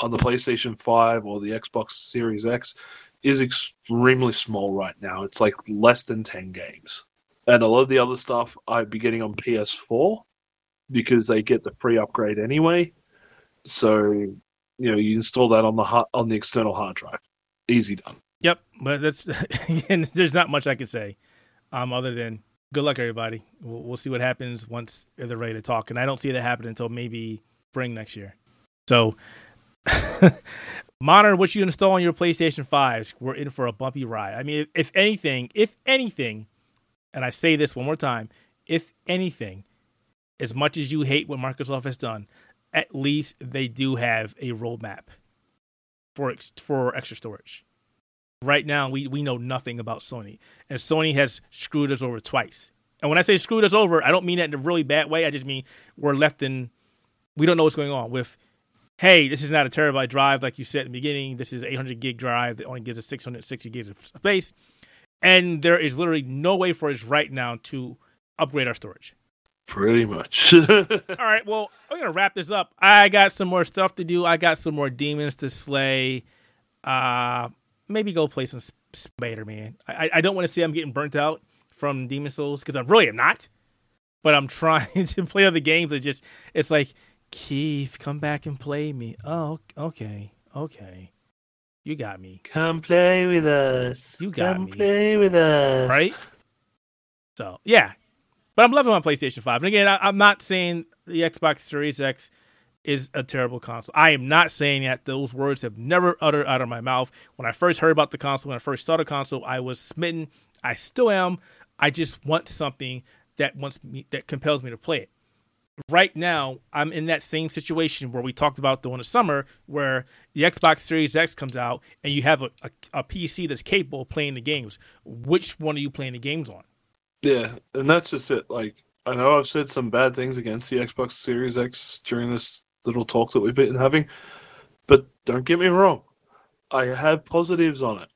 S2: on the PlayStation 5 or the Xbox Series X is extremely small right now. It's like less than 10 games. And a lot of the other stuff I'd be getting on PS4 because they get the free upgrade anyway. So, you know, you install that on the on the external hard drive. Easy done.
S1: Yep, but that's again, there's not much I can say um other than good luck, everybody. We'll, we'll see what happens once they're ready to talk. And I don't see that happening until maybe spring next year. So, monitor what you install on your PlayStation 5s. We're in for a bumpy ride. I mean, if anything, if anything, and I say this one more time, if anything, as much as you hate what Microsoft has done, at least they do have a roadmap. for for extra storage. Right now, we we know nothing about Sony, and Sony has screwed us over twice. And when I say screwed us over, I don't mean that in a really bad way. I just mean we're left in we don't know what's going on with. Hey, this is not a terabyte drive like you said in the beginning. This is 800 gig drive that only gives us 660 gigs of space, and there is literally no way for us right now to upgrade our storage.
S2: Pretty much.
S1: All right, well, I'm gonna wrap this up. I got some more stuff to do. I got some more demons to slay. Uh, maybe go play some Spider Man. I, I don't want to say I'm getting burnt out from Demon Souls because I really am not. But I'm trying to play other games. It's just it's like Keith, come back and play me. Oh, okay, okay. You got me.
S2: Come play with us.
S1: You got me.
S2: Come
S1: me.
S2: play with us.
S1: Right? So, yeah. But I'm loving my PlayStation 5. And again, I, I'm not saying the Xbox Series X is a terrible console. I am not saying that. Those words have never uttered out of my mouth. When I first heard about the console, when I first saw the console, I was smitten. I still am. I just want something that wants me that compels me to play it. Right now, I'm in that same situation where we talked about during the summer, where the Xbox Series X comes out and you have a, a, a PC that's capable of playing the games. Which one are you playing the games on?
S2: Yeah, and that's just it. Like, I know I've said some bad things against the Xbox Series X during this little talk that we've been having, but don't get me wrong. I have positives on it.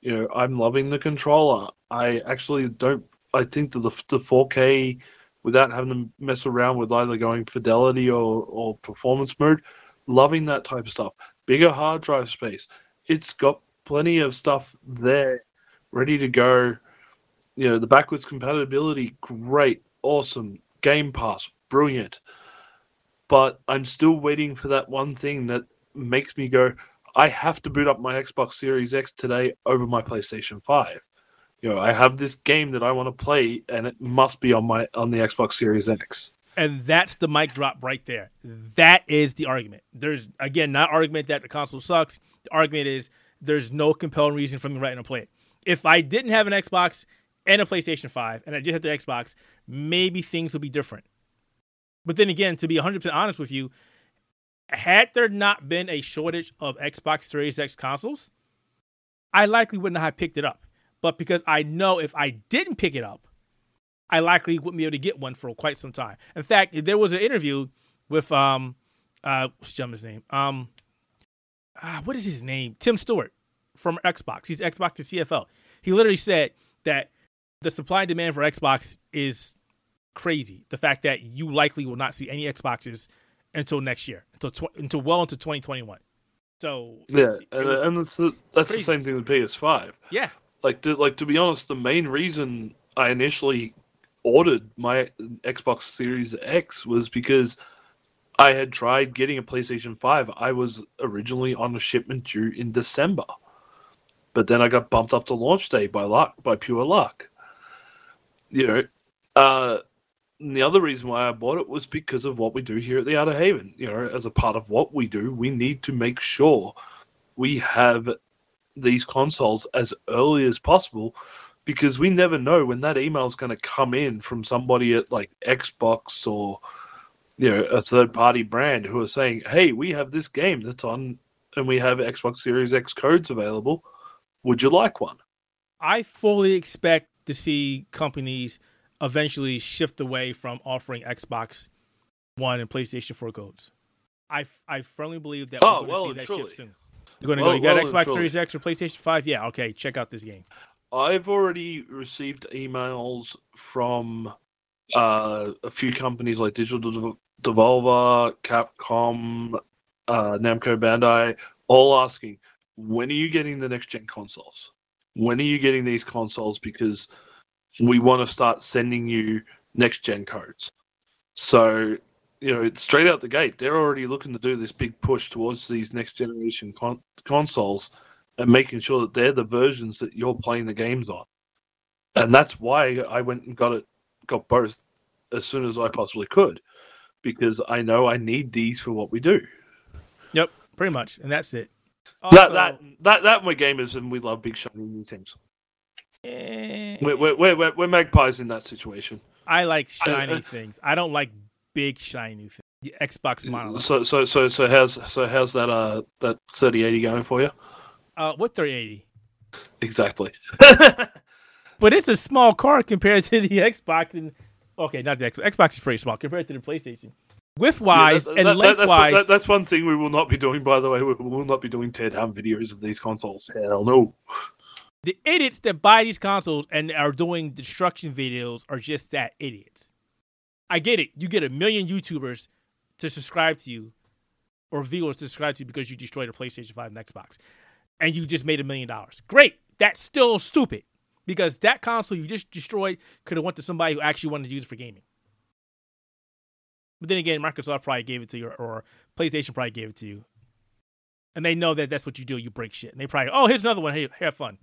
S2: You know, I'm loving the controller. I actually don't. I think that the the 4K, without having to mess around with either going fidelity or or performance mode, loving that type of stuff. Bigger hard drive space. It's got plenty of stuff there, ready to go. You know the backwards compatibility great awesome. Game pass brilliant. But i'm still waiting for that one thing that makes me go i have to boot up my xbox series x today over my playstation 5 you know i have this game that i want to play and it must be on my on the xbox series x
S1: And that's the mic drop right there. That is the argument. There's again not argument that the console sucks. The argument is there's no compelling reason for me right now to play it. If I didn't have an Xbox and a PlayStation 5 and I just had the Xbox, maybe things would be different. But then again, to be 100% honest with you, had there not been a shortage of Xbox Series X consoles, I likely wouldn't have picked it up. But because I know if I didn't pick it up, I likely wouldn't be able to get one for quite some time. In fact, there was an interview with um uh what's gentleman's name? Um ah, what is his name? Tim Stuart from Xbox. He's Xbox to CFO. He literally said that the supply and demand for Xbox is crazy. The fact that you likely will not see any Xboxes until next year, until tw- until well into 2021. So it
S2: yeah
S1: was- it
S2: and,
S1: was-
S2: and that's the that's
S1: crazy.
S2: the same thing with ps5
S1: yeah,
S2: like to, like to be honest the main reason i initially ordered my xbox series x was because i had tried getting a playstation 5 i was originally on a shipment due in december but then i got bumped up to launch day by luck by pure luck you know uh the other reason why I bought it was because of what we do here at the Outer Haven. You know, as a part of what we do, we need to make sure we have these consoles as early as possible because we never know when that email is going to come in from somebody at like Xbox or you know a third party brand who are saying, "Hey, we have this game that's on and we have Xbox Series X codes available. Would you like one?"
S1: I fully expect to see companies eventually shift away from offering Xbox One and PlayStation 4 codes. I, I firmly believe that
S2: Oh,
S1: we're going
S2: well
S1: to see that shift soon. You're going to
S2: Well-
S1: go, you got
S2: well
S1: Xbox. Series X or PlayStation 5? Yeah, okay, check out this game.
S2: I've already received emails from uh, a few companies like Digital Dev- Devolver, Capcom, uh, Namco Bandai, all asking, when are you getting the next gen consoles? When are you getting these consoles? Because we want to start sending you next gen codes. So, you know, straight out the gate, they're already looking to do this big push towards these next generation con- consoles and making sure that they're the versions that you're playing the games on. And that's why I went and got it, got both as soon as I possibly could, because I know I need these for what we do.
S1: Yep, pretty much. And that's it.
S2: that,
S1: Also,
S2: that that that we're gamers and we love big shiny new things.
S1: eh,
S2: We're we're we're, we're, magpies in that situation.
S1: I like shiny
S2: I-
S1: things. I don't like big shiny thing. the Xbox monolith.
S2: So so so so how's so how's that uh that thirty eighty going for you?
S1: Uh, what 3080?
S2: Exactly.
S1: But it's a small card compared to the Xbox and okay, not the Xbox. Xbox is pretty small compared to the PlayStation. Width wise
S2: Yeah,
S1: and
S2: that- that-
S1: length
S2: that's,
S1: wise,
S2: that- that's one thing we will not be doing. By the way, we will not be doing teardown videos of these consoles. Hell no.
S1: the idiots that buy these consoles and are doing destruction videos are just that idiots. I get it. You get a million YouTubers to subscribe to you or viewers to subscribe to you because you destroyed a PlayStation 5 and Xbox and you just made a million dollars. Great. That's still stupid because that console you just destroyed could have went to somebody who actually wanted to use it for gaming. But then again, Microsoft probably gave it to you or, PlayStation probably gave it to you. And they know that that's what you do. You break shit. And they probably, oh, here's another one. Hey, have fun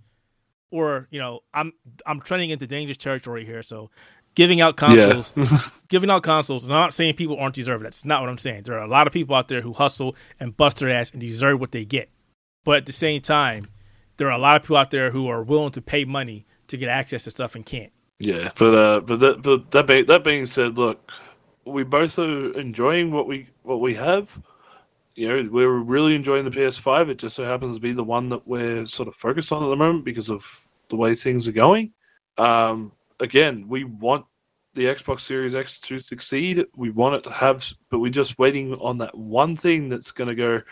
S1: or you know i'm i'm trending into dangerous territory here so giving out consoles giving out consoles and i'm not saying people aren't deserving that's not what i'm saying there are a lot of people out there who hustle and bust their ass and deserve what they get but at the same time there are a lot of people out there who are willing to pay money to get access to stuff and can't
S2: Yeah, but uh, but that but that being that being said, look, we both are enjoying what we what we have. You know, we're really enjoying the PS5. It just so happens to be the one that we're sort of focused on at the moment because of the way things are going. Um, again, we want the Xbox Series X to succeed. We want it to have, but we're just waiting on that one thing that's going to go.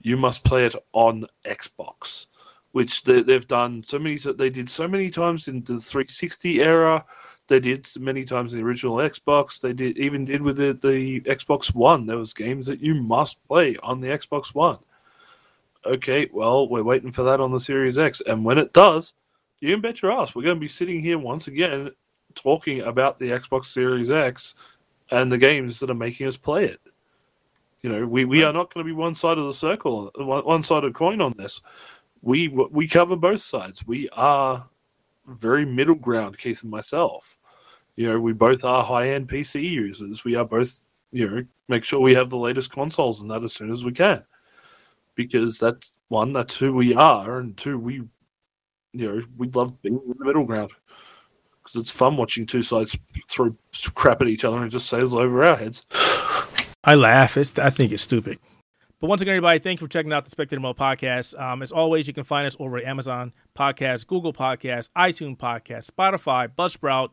S2: You must play it on Xbox which they, they've done so many. They did so many times in the 360 era. They did many times in the original Xbox. They did even did with the, the Xbox One. There was games that you must play on the Xbox One. Okay, well, we're waiting for that on the Series X, and when it does, you can bet your ass we're going to be sitting here once again talking about the Xbox Series X and the games that are making us play it. You know, we, we are not going to be one side of the circle, one, one side of the coin on this we we cover both sides. We are very middle ground, Keith and myself. You know, we both are high end PC users. We are both, you know, make sure we have the latest consoles and that as soon as we can, because that's one, that's who we are, and two, we, you know, we love being in the middle ground because it's fun watching two sides throw crap at each other and just sails over our heads.
S1: i laugh it's i think it's stupid but once again, everybody, thank you for checking out the Spectator Mode podcast. Um, as always, you can find us over at Amazon Podcast, Google Podcast, iTunes Podcast, Spotify, Buzzsprout,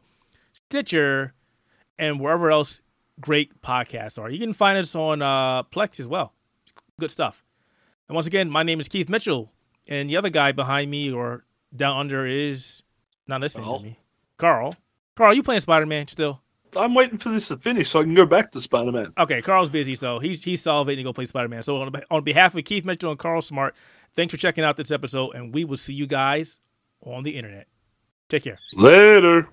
S1: Stitcher, and wherever else great podcasts are. You can find us on uh, Plex as well. Good stuff. And once again, my name is Keith Mitchell, and the other guy behind me or down under is not listening
S2: Karl.
S1: to me. Karl. Karl, you playing Spider Man still?
S2: I'm waiting for this to finish so I can go back to Spider Man.
S1: Okay, Karl's busy, so he's he's salivating to go play Spider Man. So on, on behalf of Keith Mitchell and Karl Smart, thanks for checking out this episode, and we will see you guys on the internet. Take care.
S2: Later.